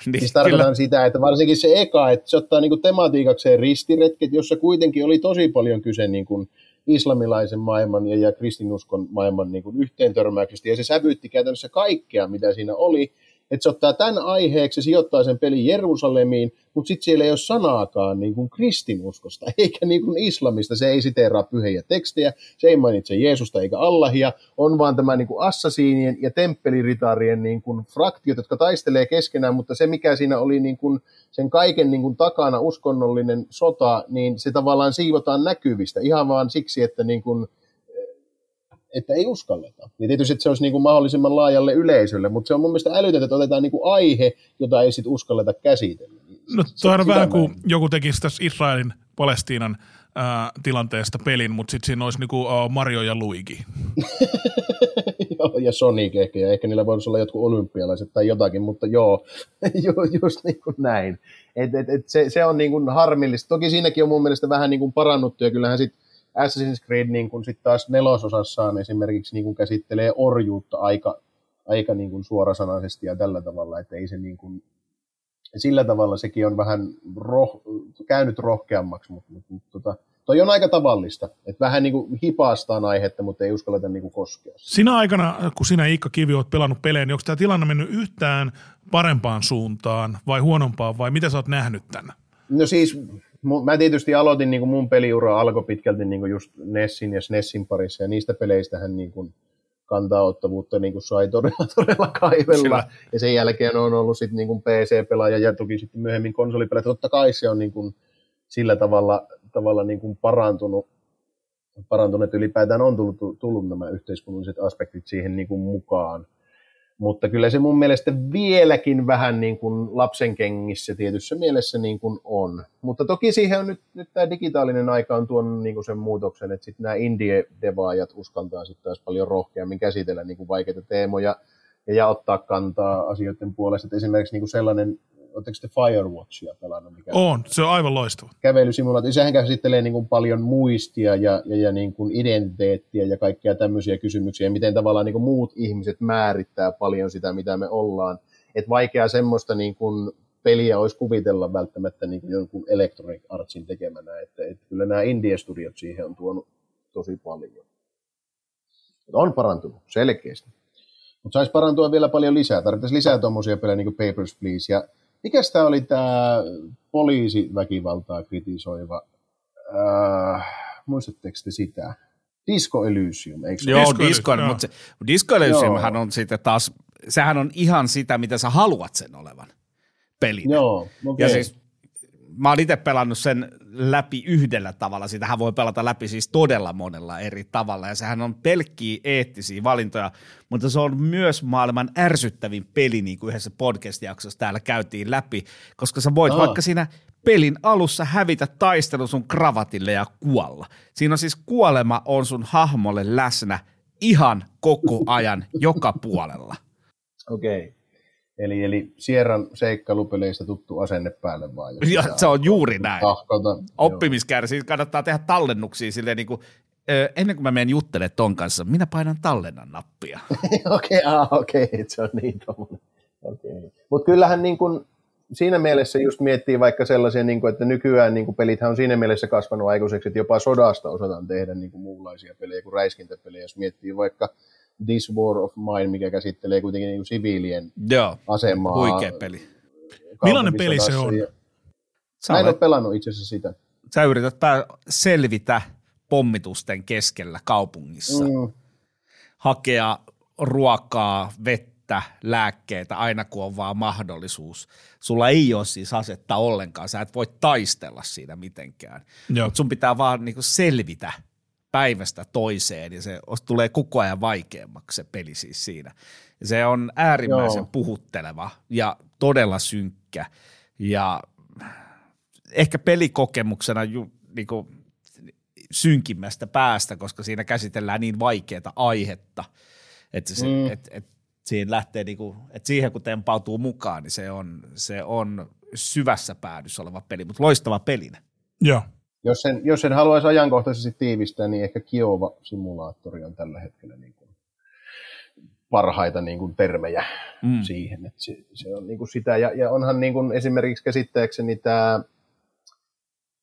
Niin, Siis tarkoitan kyllä. sitä, että varsinkin se eka, että se ottaa niinku tematiikakseen ristiretket, jossa kuitenkin oli tosi paljon kyse niinku islamilaisen maailman ja, ja kristinuskon maailman niinku yhteentörmäyksestä, ja se sävytti käytännössä kaikkea, mitä siinä oli, että se ottaa tämän aiheeksi, se sijoittaa sen pelin Jerusalemiin, mutta sitten siellä ei ole sanaakaan niin kuin kristinuskosta, [laughs] eikä niin kuin islamista. Se ei siteeraa pyhiä tekstejä, se ei mainitse Jeesusta eikä Allahia, on vaan tämä niin kuin assasiinien ja temppeliritaarien niin kuin fraktiot, jotka taistelee keskenään, mutta se mikä siinä oli niin kuin sen kaiken niin kuin takana uskonnollinen sota, niin se tavallaan siivotaan näkyvistä ihan vaan siksi, että niin kuin, että ei uskalleta. Ja tietysti että se olisi niin kuin mahdollisimman laajalle yleisölle, mutta se on mun mielestä älytöntä, että otetaan niin kuin aihe, jota ei sitten uskalleta käsitellä. No toi on vähän kuin joku tekisi tässä Israelin Palestiinan ää, tilanteesta pelin, mutta sitten siinä olisi niinku ää, Mario ja Luigi. [laughs] Joo, ja Sonic ehkä, ja ehkä niillä voisi olla jotkut olympialaiset tai jotakin, mutta joo, [laughs] ju- just niin kuin näin. Et, et, et se, se on niin kuin harmillista. Toki siinäkin on mun mielestä vähän niin kuin parannuttu, ja kyllähän sitten Assassin's Creed niin kuin sit taas nelososassaan esimerkiksi niin kuin käsittelee orjuutta aika, aika niin kuin suorasanaisesti ja tällä tavalla, että ei se niin kuin, sillä tavalla sekin on vähän roh, käynyt rohkeammaksi, mutta, mutta, mutta tota, toi on aika tavallista, että vähän niin kuin hipaastaan aihetta, mutta ei uskalleta niin kuin koskea. Sinä aikana, kun sinä Iikka Kivi olet pelannut pelejä, niin onko tämä tilanne mennyt yhtään parempaan suuntaan vai huonompaan vai mitä sä oot nähnyt tänne? No siis, mä tietysti aloitin, niin kuin mun peliura alkoi pitkälti niin kuin just Nessin ja SNESin parissa, ja niistä peleistähän niin kuin kantaottavuutta niin kuin sai todella, [laughs] todella kaivella. Kyllä. Ja sen jälkeen on ollut sitten niin PC-pelaaja ja toki sitten myöhemmin konsolipelaaja. Totta kai se on niin kuin sillä tavalla, tavalla niin kuin parantunut, parantunut, että ylipäätään on tullut, tullut nämä yhteiskunnalliset aspektit siihen niin kuin mukaan. Mutta kyllä se mun mielestä vieläkin vähän niin kuin lapsen kengissä tietyssä mielessä niin kuin on. Mutta toki siihen on nyt, nyt tämä digitaalinen aika on tuonut niin kuin sen muutoksen, että sitten nämä indie-devaajat uskaltaa sitten taas paljon rohkeammin käsitellä niin kuin vaikeita teemoja ja, ja ottaa kantaa asioiden puolesta. Että esimerkiksi niin kuin sellainen, oletteko te Firewatchia pelannut? Mikä On, se on aivan loistava. kävelysimulaatio, sehän käsittelee niin kuin paljon muistia ja, ja, ja niin kuin identiteettiä ja kaikkia tämmöisiä kysymyksiä, miten tavallaan niin kuin muut ihmiset määrittää paljon sitä, mitä me ollaan. Että vaikea semmoista niin kuin peliä olisi kuvitella välttämättä niin kuin jonkun Electronic Artsin tekemänä, että, että kyllä nämä Indie-studiot siihen on tuonut tosi paljon. On parantunut, selkeästi. Mutta saisi parantua vielä paljon lisää. Tarvittaisiin lisää tuommoisia pelejä niin kuin Papers, Please. Ja mikäs tämä oli tämä poliisiväkivaltaa kritisoiva, äh, muistatteko te sitä? Disco Elysium, eikö Joo, Disco Disco, Elysium, mutta se, Disco Elysiumhan on sitten taas, sehän on ihan sitä, mitä sä haluat sen olevan pelin. Joo, okei. Ja siis mä oon itse pelannut sen läpi yhdellä tavalla. Sitähän voi pelata läpi siis todella monella eri tavalla. Ja sehän on pelkkiä eettisiä valintoja, mutta se on myös maailman ärsyttävin peli, niin kuin yhdessä podcast-jaksossa täällä käytiin läpi, koska sä voit Aa. vaikka siinä pelin alussa hävitä taistelu sun kravatille ja kuolla. Siinä on siis kuolema on sun hahmolle läsnä ihan koko ajan, joka puolella. Okei. Eli, eli Sierran seikkailupeleistä tuttu asenne päälle vaan. Ja se on juuri näin. tahkota. Oppimiskärsi, kannattaa tehdä tallennuksia silleen niin kuin, ö, ennen kuin mä menen juttelemaan ton kanssa, minä painan tallennan nappia. [laughs] Okei, ah, okei, se on niin tommoinen. Okei. Mutta kyllähän niin kun, siinä mielessä just miettii vaikka sellaisia, niin kun, että nykyään niin kun pelithän on siinä mielessä kasvanut aikuiseksi, että jopa sodasta osataan tehdä niin kun muunlaisia pelejä kuin räiskintäpelejä. Jos miettii vaikka This War of Mine, mikä käsittelee kuitenkin niin kuin siviilien Joo, asemaa. huikea peli. Millainen peli se on? ja- Sä, Mä en ole olet, pelannut itse asiassa sitä. sä yrität pää, selvitä pommitusten keskellä kaupungissa, mm. Hakea ruokaa, vettä, lääkkeitä aina kun on vaan mahdollisuus. Sulla ei ole siis asetta ollenkaan, sä et voi taistella siinä mitenkään. Joo. Mutta sun pitää vaan niinku selvitä päivästä toiseen ja se os- tulee koko ajan vaikeammaksi se peli siis siinä. Ja se on äärimmäisen Joo. puhutteleva ja todella synkkä ja ehkä pelikokemuksena ju, niinku, synkimmästä päästä, koska siinä käsitellään niin vaikeaa aihetta, että se, Mm. et, et, siihen lähtee niinku, että siihen kun tempautuu mukaan, niin se on, se on syvässä päädyssä oleva peli, mutta loistava pelinä. Joo. Jos, sen, jos sen haluaisi ajankohtaisesti tiivistää, niin ehkä Kiova-simulaattori on tällä hetkellä niin kuin parhaita niin kuin termejä mm. siihen. Että se, se on niin kuin sitä. Ja, ja onhan niin kuin esimerkiksi käsittääkseni tämä,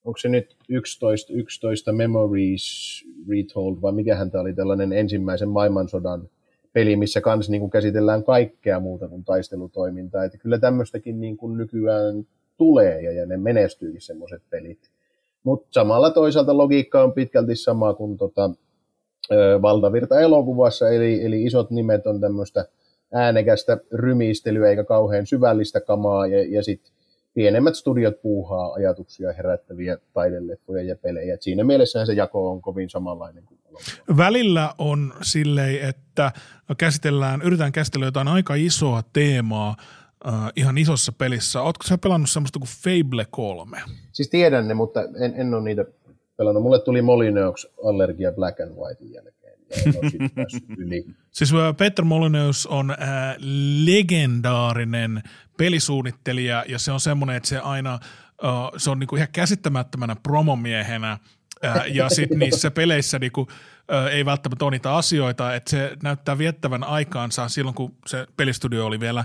onko se nyt 11, 11 Memories Retold, vai mikähän tämä oli tällainen ensimmäisen maailmansodan peli, missä kans niin kuin käsitellään kaikkea muuta kuin taistelutoimintaa. Että kyllä tämmöistäkin niin kuin nykyään tulee ja, ja ne menestyy semmoiset pelit. Mutta samalla toisaalta logiikka on pitkälti sama kuin tota, valtavirta elokuvassa, eli, eli isot nimet on tämmöistä äänekästä rymistelyä eikä kauhean syvällistä kamaa, ja, ja sitten pienemmät studiot puuhaa ajatuksia herättäviä taideleffoja ja pelejä. Et siinä mielessä se jako on kovin samanlainen kuin elokuva. Välillä on silleen, että käsitellään, yritetään käsitellä jotain aika isoa teemaa, uh, ihan isossa pelissä. Oletko sä pelannut semmoista kuin Fable 3? Siis tiedän ne, mutta en, en ole niitä pelannut. Mulle tuli Molyneux allergia Black and White jälkeen. yli. [laughs] Siis Peter Molyneux on äh, legendaarinen pelisuunnittelija ja se on semmoinen, että se aina, äh, se on niinku ihan käsittämättömänä promomiehenä äh, ja sitten [laughs] niissä peleissä niinku, äh, ei välttämättä ole niitä asioita, että se näyttää viettävän aikaansa silloin, kun se pelistudio oli vielä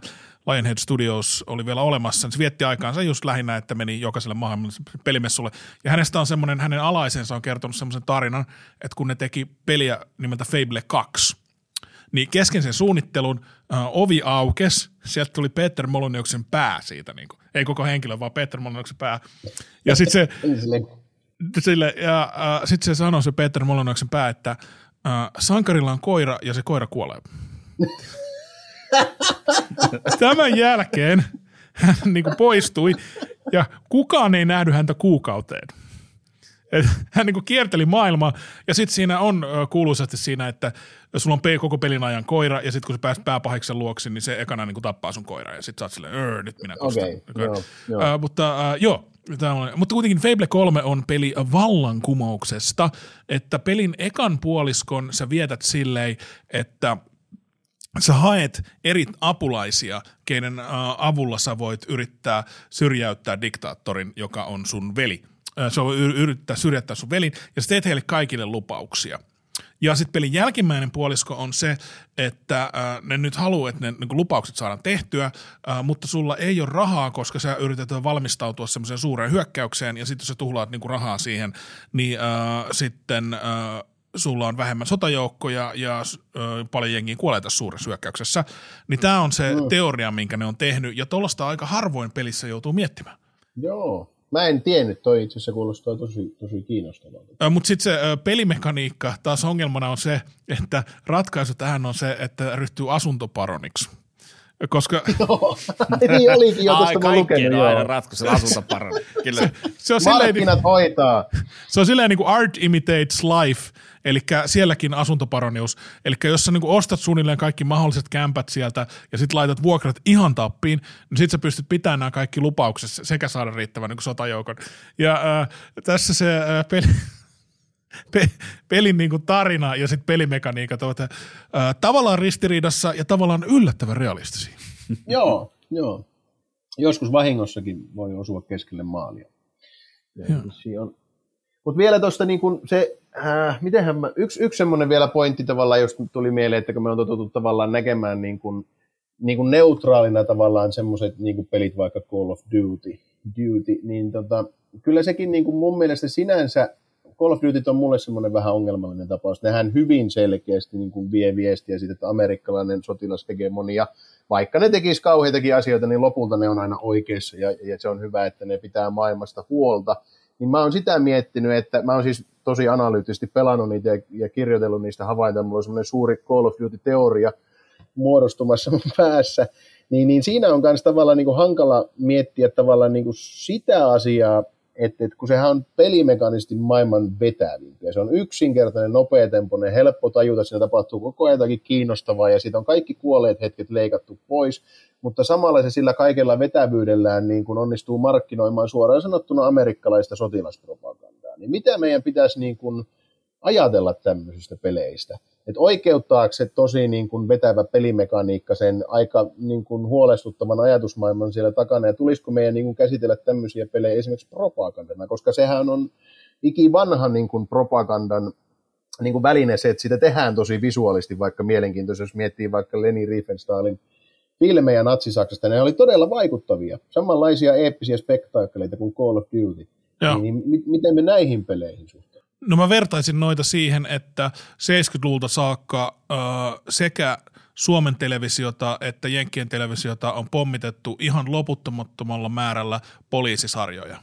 Lionhead Studios oli vielä olemassa, niin se vietti aikaansa just lähinnä, että meni jokaiselle mahdolliselle pelimessulle. Ja hänestä on semmoinen, hänen alaisensa on kertonut semmoisen tarinan, että kun ne teki peliä nimeltä Fable 2, niin kesken sen suunnittelun äh, ovi aukes, sieltä tuli Peter Molyneuxin pää siitä, niin kuin, ei koko henkilö, vaan Peter Molyneuxin pää. Ja sitten se, sille, ja, äh, sit se sanoi se Peter Molyneuxin pää, että äh, sankarilla on koira ja se koira kuolee. [laughs] [laughs] Tämän jälkeen hän niin kuin poistui ja kukaan ei nähnyt häntä kuukauteen. Et hän niin kuin kierteli maailmaa ja sitten siinä on kuuluisasti siinä, että sulla on koko pelin ajan koira ja sitten kun sä pääset pääpahiksen luoksi, niin se ekana niin kuin tappaa sun koira ja sitten sä oot silleen, nyt minä kostan. Okay, joo, joo. Uh, mutta uh, joo, on, mutta kuitenkin Fable 3 on peli vallankumouksesta, että pelin ekan puoliskon sä vietät silleen, että – sä haet eri apulaisia, keiden avulla sä voit yrittää syrjäyttää diktaattorin, joka on sun veli. Se on yrittää syrjäyttää sun velin, ja sä teet heille kaikille lupauksia. Ja sitten pelin jälkimmäinen puolisko on se, että äh, ne nyt haluaa, että ne niin lupaukset saadaan tehtyä, äh, mutta sulla ei ole rahaa, koska sä yrität valmistautua semmoiseen suureen hyökkäykseen, ja sitten jos sä tuhlaat niin rahaa siihen, niin äh, sitten äh, sulla on vähemmän sotajoukkoja ja ö, paljon jengiä kuolee tässä suuressa hyökkäyksessä, niin tämä on se mm. teoria, minkä ne on tehnyt, ja tuollaista aika harvoin pelissä joutuu miettimään. Joo, mä en tiennyt, toi itse asiassa kuulostaa tosi, tosi kiinnostavalta. Mutta sitten se ö, pelimekaniikka, taas ongelmana on se, että ratkaisu tähän on se, että ryhtyy asuntoparoniksi. Koska... [laughs] Joo, niin olikin jo, tuosta mä lukenut. on aina ratkaisu asuntoparoni. [laughs] se, se on silleen, Markkinat hoitaa. Se on silleen niin kuin art imitates life, Eli sielläkin asuntoparonius. Eli jos sä niin ostat suunnilleen kaikki mahdolliset kämpät sieltä ja sitten laitat vuokrat ihan tappiin, niin sitten sä pystyt pitämään nämä kaikki lupauksessa sekä saada riittävän niin sotajoukon. Ja äh, tässä se äh, peli, [laughs] pe, pelin niin kuin tarina ja sitten pelimekaniikat ovat äh, tavallaan ristiriidassa ja tavallaan yllättävän realistisia. [laughs] joo, joo. Joskus vahingossakin voi osua keskelle maalia. Mutta vielä tuosta niin se äh, mä, yksi, yksi semmoinen vielä pointti tavallaan, jos tuli mieleen, että kun me on totuttu tavallaan näkemään niin kuin, niin kuin neutraalina tavallaan semmoiset niin kuin pelit, vaikka Call of Duty, Duty niin tota, kyllä sekin niin kuin mun mielestä sinänsä Call of Duty on mulle semmoinen vähän ongelmallinen tapaus. Nehän hyvin selkeästi niin kuin vie viestiä siitä, että amerikkalainen sotilashegemonia, vaikka ne tekisi kauheitakin asioita, niin lopulta ne on aina oikeassa ja, ja se on hyvä, että ne pitää maailmasta huolta. Niin mä oon sitä miettinyt, että mä oon siis tosi analyyttisesti pelannut niitä ja, ja kirjoitellut niistä havaintoja. Mulla on semmoinen suuri Call of Duty-teoria muodostumassa mun päässä. Niin, niin siinä on myös tavallaan niin kuin hankala miettiä tavallaan niin kuin sitä asiaa, että, että kun sehän on pelimekanisesti maailman vetävimpiä. Se on yksinkertainen, nopeatempoinen, helppo tajuta, siinä tapahtuu koko ajan jotakin kiinnostavaa ja siitä on kaikki kuolleet hetket leikattu pois, mutta samalla se sillä kaikella vetävyydellään niin kuin onnistuu markkinoimaan suoraan sanottuna amerikkalaista sotilaspropagandaa. Niin mitä meidän pitäisi niin kuin ajatella tämmöisistä peleistä? Että oikeuttaako se tosi niin kuin vetävä pelimekaniikka sen aika niin kuin huolestuttavan ajatusmaailman siellä takana, ja tulisiko meidän niin kuin käsitellä tämmöisiä pelejä esimerkiksi propagandana, koska sehän on ikivanha niin kuin propagandan niin kuin väline se, että sitä tehdään tosi visuaalisesti, vaikka mielenkiintoista, jos miettii vaikka Leni Riefenstahlin filmejä Natsi-Saksasta, ne oli todella vaikuttavia, samanlaisia eeppisiä spektaakkeleita kuin Call of Duty. Joo. Niin, mi- miten me näihin peleihin suhtaudumme? No mä vertaisin noita siihen, että 70-luvulta saakka ö, sekä Suomen televisiota että Jenkkien televisiota on pommitettu ihan loputtomattomalla määrällä poliisisarjoja.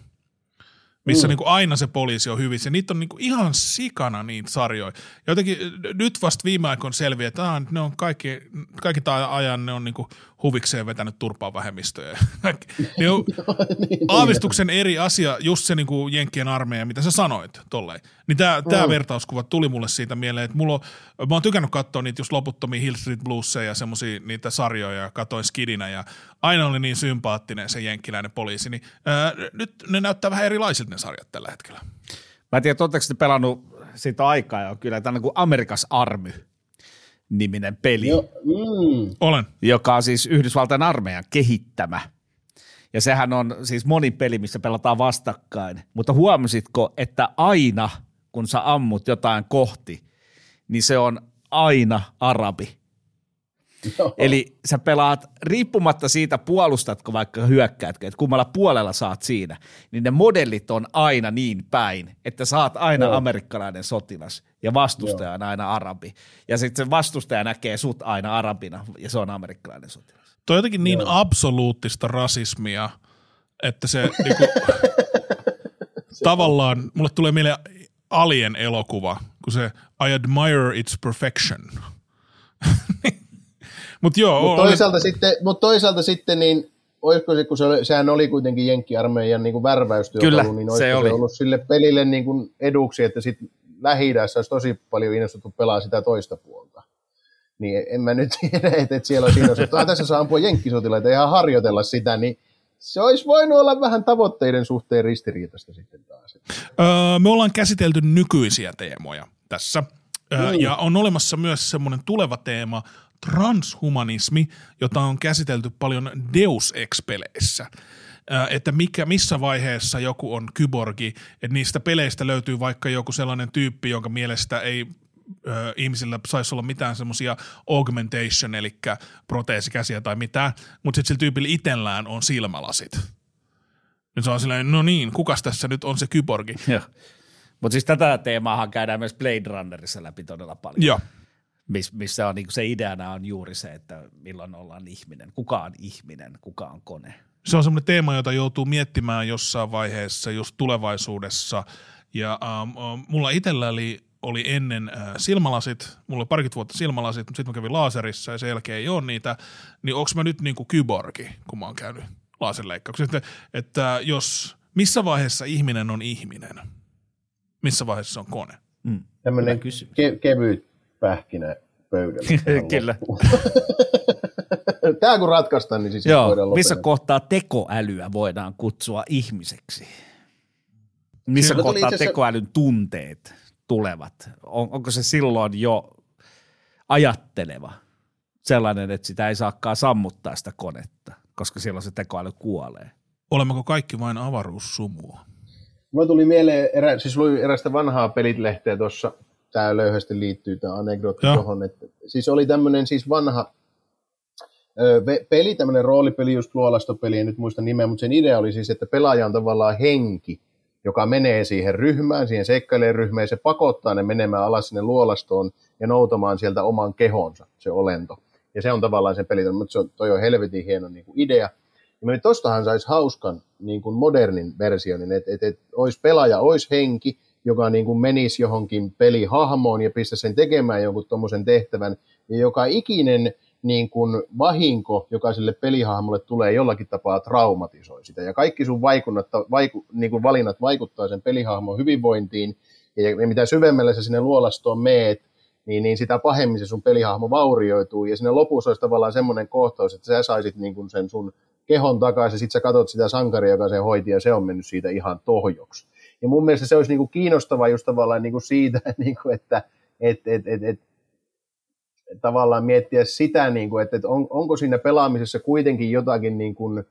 Missä mm. niin kuin aina se poliisi on hyvissä. Niitä on niin kuin ihan sikana niitä sarjoja. Jotenkin nyt vasta viime aikoina selviää, että aah, ne on kaikki, kaikki ajan ne on niin kuin huvikseen vetänyt turpaa vähemmistöjä. [laughs] ne on aavistuksen eri asia, just se niin kuin Jenkkien armeija, mitä sä sanoit tolleen. Niin tämä mm. Tää vertauskuva tuli mulle siitä mieleen, että mulla on, mä oon tykännyt katsoa niitä just loputtomia Hill Street Bluesia ja semmosia niitä sarjoja ja katoin skidinä ja aina oli niin sympaattinen se jenkkiläinen poliisi, niin ää, nyt ne näyttää vähän erilaisilta ne sarjat tällä hetkellä. Mä en tiedä, oletteko te pelannut siitä aikaa jo kyllä, tämä kuin Amerikas Army niminen peli, Joo, mm. Olen. joka on siis Yhdysvaltain armeijan kehittämä. Ja sehän on siis monin peli, missä pelataan vastakkain. Mutta huomasitko, että aina kun sä ammut jotain kohti, niin se on aina arabi. Joo. Eli sä pelaat riippumatta siitä puolustatko vaikka hyökkäätkö, että kummalla puolella saat siinä, niin ne modellit on aina niin päin, että saat aina Joo. amerikkalainen sotilas ja vastustaja on aina arabi. Ja sitten se vastustaja näkee sut aina arabina ja se on amerikkalainen sotilas. Toi on jotenkin niin absoluuttista rasismia, että se [laughs] niinku, tavallaan, mulle tulee mieleen Alien elokuva, kun se I admire its perfection. Mutta joo, oli- toisaalta, sitten, mut toisaalta sitten, niin olisiko se, kun se oli, sehän oli kuitenkin Jenkki-armeijan niin värväystyökalu, Kyllä, niin se olisiko se, oli. ollut sille pelille niin kuin eduksi, että sitten lähi olisi tosi paljon innostuttu pelaa sitä toista puolta. Niin en mä nyt tiedä, että, että siellä olisi innostuttu, "Ah, tässä saa ampua jenkkisotilaita ja ihan harjoitella sitä, niin se olisi voinut olla vähän tavoitteiden suhteen ristiriitasta sitten taas. Öö, me ollaan käsitelty nykyisiä teemoja tässä. Öö, Mm. ja on olemassa myös semmoinen tuleva teema, transhumanismi, jota on käsitelty paljon Deus Ex-peleissä. Että mikä, missä vaiheessa joku on kyborgi, että niistä peleistä löytyy vaikka joku sellainen tyyppi, jonka mielestä ei ö, ihmisillä saisi olla mitään semmoisia augmentation, eli proteesikäsiä tai mitään, mutta sitten sillä tyypillä itsellään on silmälasit. Nyt se on silleen, no niin, kukas tässä nyt on se kyborgi? Mutta siis tätä teemaahan käydään myös Blade Runnerissa läpi todella paljon. Joo. Miss, missä on, niin se ideana on juuri se, että milloin ollaan ihminen. Kuka on ihminen, kuka on kone. Se on semmoinen teema, jota joutuu miettimään jossain vaiheessa just tulevaisuudessa. Ja ähm, ähm, mulla itsellä oli, oli ennen äh, silmälasit, mulla oli parikymmentä vuotta silmälasit, mutta sitten mä kävin laaserissa ja sen jälkeen ei ole niitä. Niin onko mä nyt niinku kyborgi, kun mä oon käynyt laserleikkauksessa? Että, että jos, missä vaiheessa ihminen on ihminen? Missä vaiheessa se on kone? Tämmöinen Hyvä kysymys. ke- kevyt pähkinä pöydällä. [laughs] Kyllä. [laughs] Tämä kun ratkaistaan, niin siis Joo, voidaan missä kohtaa tekoälyä voidaan kutsua ihmiseksi? Missä tuli kohtaa itse asiassa- tekoälyn tunteet tulevat? On, onko se silloin jo ajatteleva? Sellainen, että sitä ei saakaan sammuttaa sitä konetta, koska silloin se tekoäly kuolee. Olemmeko kaikki vain avaruussumua? Mulla tuli mieleen, erä, siis luin erästä vanhaa pelitlehteä tuossa, tämä löyhästi liittyy tämä anekdootti tuohon, että siis oli tämmöinen siis vanha ö, peli, tämmöinen roolipeli, just luolastopeli, en nyt muista nimeä, mutta sen idea oli siis, että pelaaja on tavallaan henki, joka menee siihen ryhmään, siihen seikkailee ryhmään, ja se pakottaa ne menemään alas sinne luolastoon ja noutamaan sieltä oman kehonsa, se olento. Ja se on tavallaan se peli, mutta se on, toi on helvetin hieno niin kuin idea. Ja tostahan saisi hauskan niin kuin modernin versionin, että et, et olisi pelaaja, olisi henki, joka niin kuin menisi johonkin pelihahmoon ja pistäisi sen tekemään jonkun tuommoisen tehtävän, ja joka ikinen niin kuin vahinko, joka sille pelihahmolle tulee jollakin tapaa traumatisoi sitä. Ja kaikki sun vaiku, niin kuin valinnat vaikuttaa sen pelihahmon hyvinvointiin, ja, mitä syvemmälle sä sinne luolastoon meet, niin, niin sitä pahemmin se sun pelihahmo vaurioituu. Ja sinne lopussa olisi tavallaan semmoinen kohtaus, että sä saisit niin kuin sen sun kehon takaisin, ja sitten sä katsot sitä sankaria, joka sen hoiti, ja se on mennyt siitä ihan tohjoksi. Ja mun mielestä se olisi niin kuin kiinnostavaa just tavallaan niin kuin siitä, [laughs] niin kuin, että et, et, et, et, tavallaan miettiä sitä, niin kuin, että, että on, onko siinä pelaamisessa kuitenkin jotakin niin kuin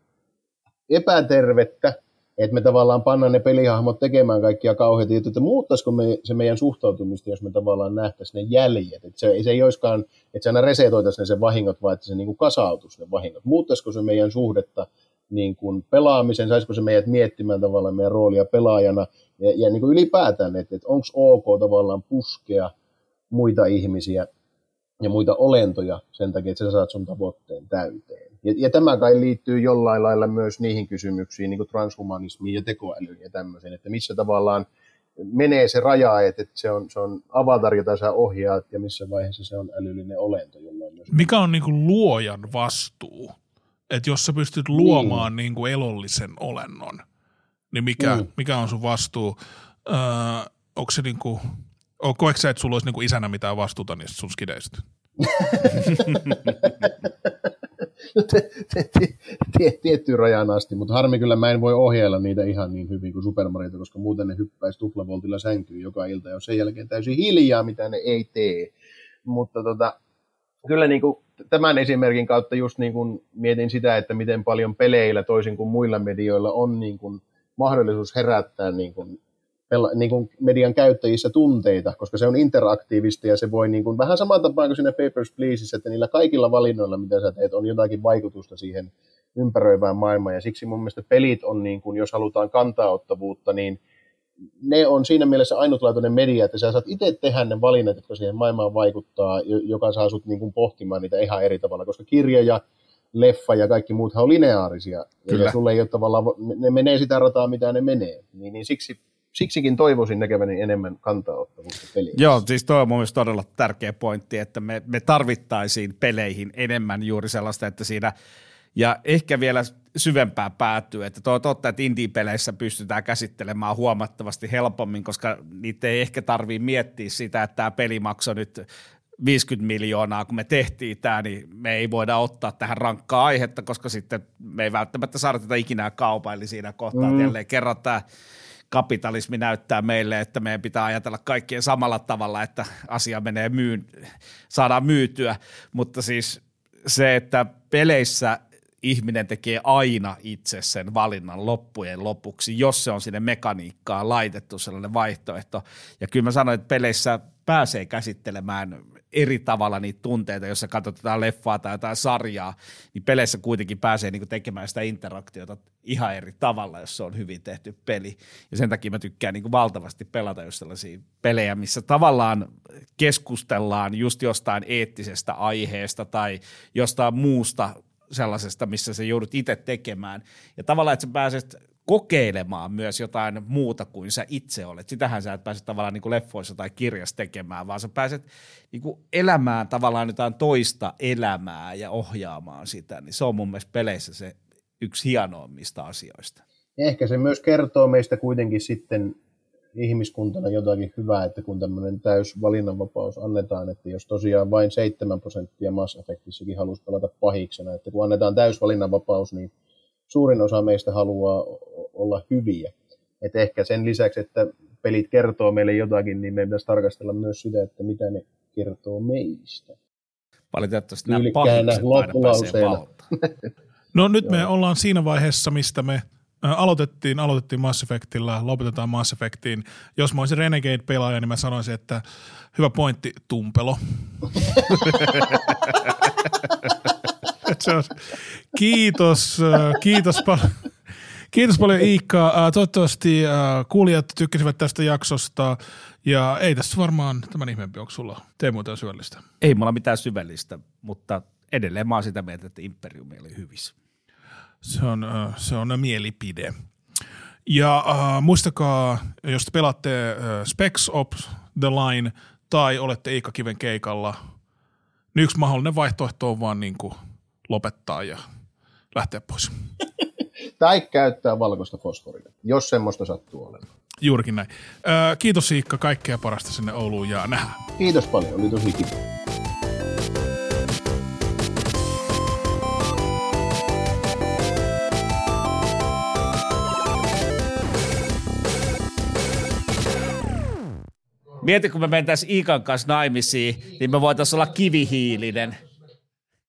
epätervettä, että me tavallaan pannaan ne pelihahmot tekemään kaikkia kauheita juttuja, että muuttaisiko me, se meidän suhtautumista, jos me tavallaan nähtäisiin ne jäljet, että se, se ei olisikaan, että se aina resetoitaisiin ne sen vahingot, vaan että se niin kasautuisi ne vahingot. Muuttaisiko se meidän suhdetta niin kuin pelaamisen, saisiko se meidät miettimään tavallaan meidän roolia pelaajana ja, ja niin kuin ylipäätään, että, että onko ok tavallaan puskea muita ihmisiä ja muita olentoja sen takia, että sä saat sun tavoitteen täyteen. Ja, ja tämä kai liittyy jollain lailla myös niihin kysymyksiin, niin kuin transhumanismiin ja tekoälyyn ja tämmöiseen, että missä tavallaan menee se raja, että, että se, on, se on avatar, jota sä ohjaat, ja missä vaiheessa se on älyllinen olento. Jollain myös. Mikä on niin kuin luojan vastuu? Että jos sä pystyt luomaan niin. Niin kuin elollisen olennon, niin mikä, mm. mikä on sun vastuu? Öö, onko se niin kuin, koetko sä, että sulla olisi niin kuin isänä mitään vastuuta niistä sun skideistä? [laughs] tiettyyn rajaan asti, mutta harmi kyllä mä en voi ohjeella niitä ihan niin hyvin kuin Super Mario, koska muuten ne hyppäisi tuplavoltilla sänkyyn joka ilta ja sen jälkeen täysin hiljaa, mitä ne ei tee. Mutta tota, kyllä niin kuin tämän esimerkin kautta just niin kuin mietin sitä, että miten paljon peleillä toisin kuin muilla medioilla on niin kuin mahdollisuus herättää niin kuin niin kuin median käyttäjissä tunteita, koska se on interaktiivista ja se voi niin kuin, vähän samaan tapaan kuin siinä Papers, Pleaseissa, että niillä kaikilla valinnoilla, mitä sä teet, on jotakin vaikutusta siihen ympäröivään maailmaan. Ja siksi mun mielestä pelit on, niin kuin, jos halutaan kantaottavuutta, niin ne on siinä mielessä ainutlaatuinen media, että sä saat itse tehdä ne valinnat, jotka siihen maailmaan vaikuttaa, joka saa sut niin kuin pohtimaan niitä ihan eri tavalla, koska kirja ja leffa ja kaikki muuthan on lineaarisia. Kyllä. Ja sulle ei ole tavallaan, ne menee sitä rataa, mitä ne menee. Niin, niin siksi siksikin toivoisin näkeväni enemmän kantaottavuutta peliin. Joo, siis tuo on mun todella tärkeä pointti, että me, me tarvittaisiin peleihin enemmän juuri sellaista, että siinä ja ehkä vielä syvempää päätyy, että tuo on totta, että indie-peleissä pystytään käsittelemään huomattavasti helpommin, koska niitä ei ehkä tarvii miettiä sitä, että tämä peli maksoi nyt 50 miljoonaa, kun me tehtiin tämä, niin me ei voida ottaa tähän rankkaa aihetta, koska sitten me ei välttämättä saada tätä ikinä kaupan, eli siinä kohtaa mm. jälleen kerran tämä kapitalismi näyttää meille, että meidän pitää ajatella kaikkien samalla tavalla, että asia menee myyn, saadaan myytyä, mutta siis se, että peleissä ihminen tekee aina itse sen valinnan loppujen lopuksi, jos se on sinne mekaniikkaan laitettu sellainen vaihtoehto. Ja kyllä mä sanoin, että peleissä pääsee käsittelemään eri tavalla niitä tunteita, jos sä katsotaan leffaa tai jotain sarjaa, niin peleissä kuitenkin pääsee niinku tekemään sitä interaktiota ihan eri tavalla, jos se on hyvin tehty peli. Ja sen takia mä tykkään niinku valtavasti pelata just sellaisia pelejä, missä tavallaan keskustellaan just jostain eettisestä aiheesta tai jostain muusta sellaisesta, missä sä joudut itse tekemään. Ja tavallaan, että sä pääset kokeilemaan myös jotain muuta kuin sä itse olet. Sitähän sä et pääse tavallaan niin kuin leffoissa tai kirjassa tekemään, vaan sä pääset niin kuin elämään tavallaan jotain toista elämää ja ohjaamaan sitä. Niin se on mun mielestä peleissä se yksi hienoimmista asioista. Ehkä se myös kertoo meistä kuitenkin sitten ihmiskuntana jotakin hyvää, että kun tämmöinen täys valinnanvapaus annetaan, että jos tosiaan vain 7 prosenttia Mass Effectissäkin halusi pelata pahiksena, että kun annetaan täys valinnanvapaus, niin suurin osa meistä haluaa olla hyviä. Et ehkä sen lisäksi, että pelit kertoo meille jotakin, niin meidän pitäisi tarkastella myös sitä, että mitä ne kertoo meistä. Valitettavasti nämä pahikset aina No nyt me ollaan siinä vaiheessa, mistä me aloitettiin, aloitettiin Mass Effectillä, lopetetaan Mass Effectiin. Jos mä olisin Renegade-pelaaja, niin mä sanoisin, että hyvä pointti, tumpelo. [laughs] kiitos, kiitos paljon. Kiitos paljon Iikka. Toivottavasti kuulijat tykkäsivät tästä jaksosta. Ja ei tässä varmaan tämän ihmeempi, onko sulla Teemu syvällistä? Ei mulla mitään syvällistä, mutta edelleen mä oon sitä mieltä, että Imperiumi oli hyvissä. Se on, se on mielipide. Ja äh, muistakaa, jos te pelaatte äh, Specs Ops The Line tai olette Iikka Kiven keikalla, niin yksi mahdollinen vaihtoehto on vaan niin kuin lopettaa ja lähteä pois. [laughs] tai käyttää valkoista fosforia, jos semmoista sattuu olemaan. Juurikin näin. Äh, kiitos Iikka, kaikkea parasta sinne Ouluun ja nähdään. Kiitos paljon, oli tosi kiva. Mieti, kun me mentäisiin Iikan kanssa naimisiin, niin me voitaisiin olla kivihiilinen.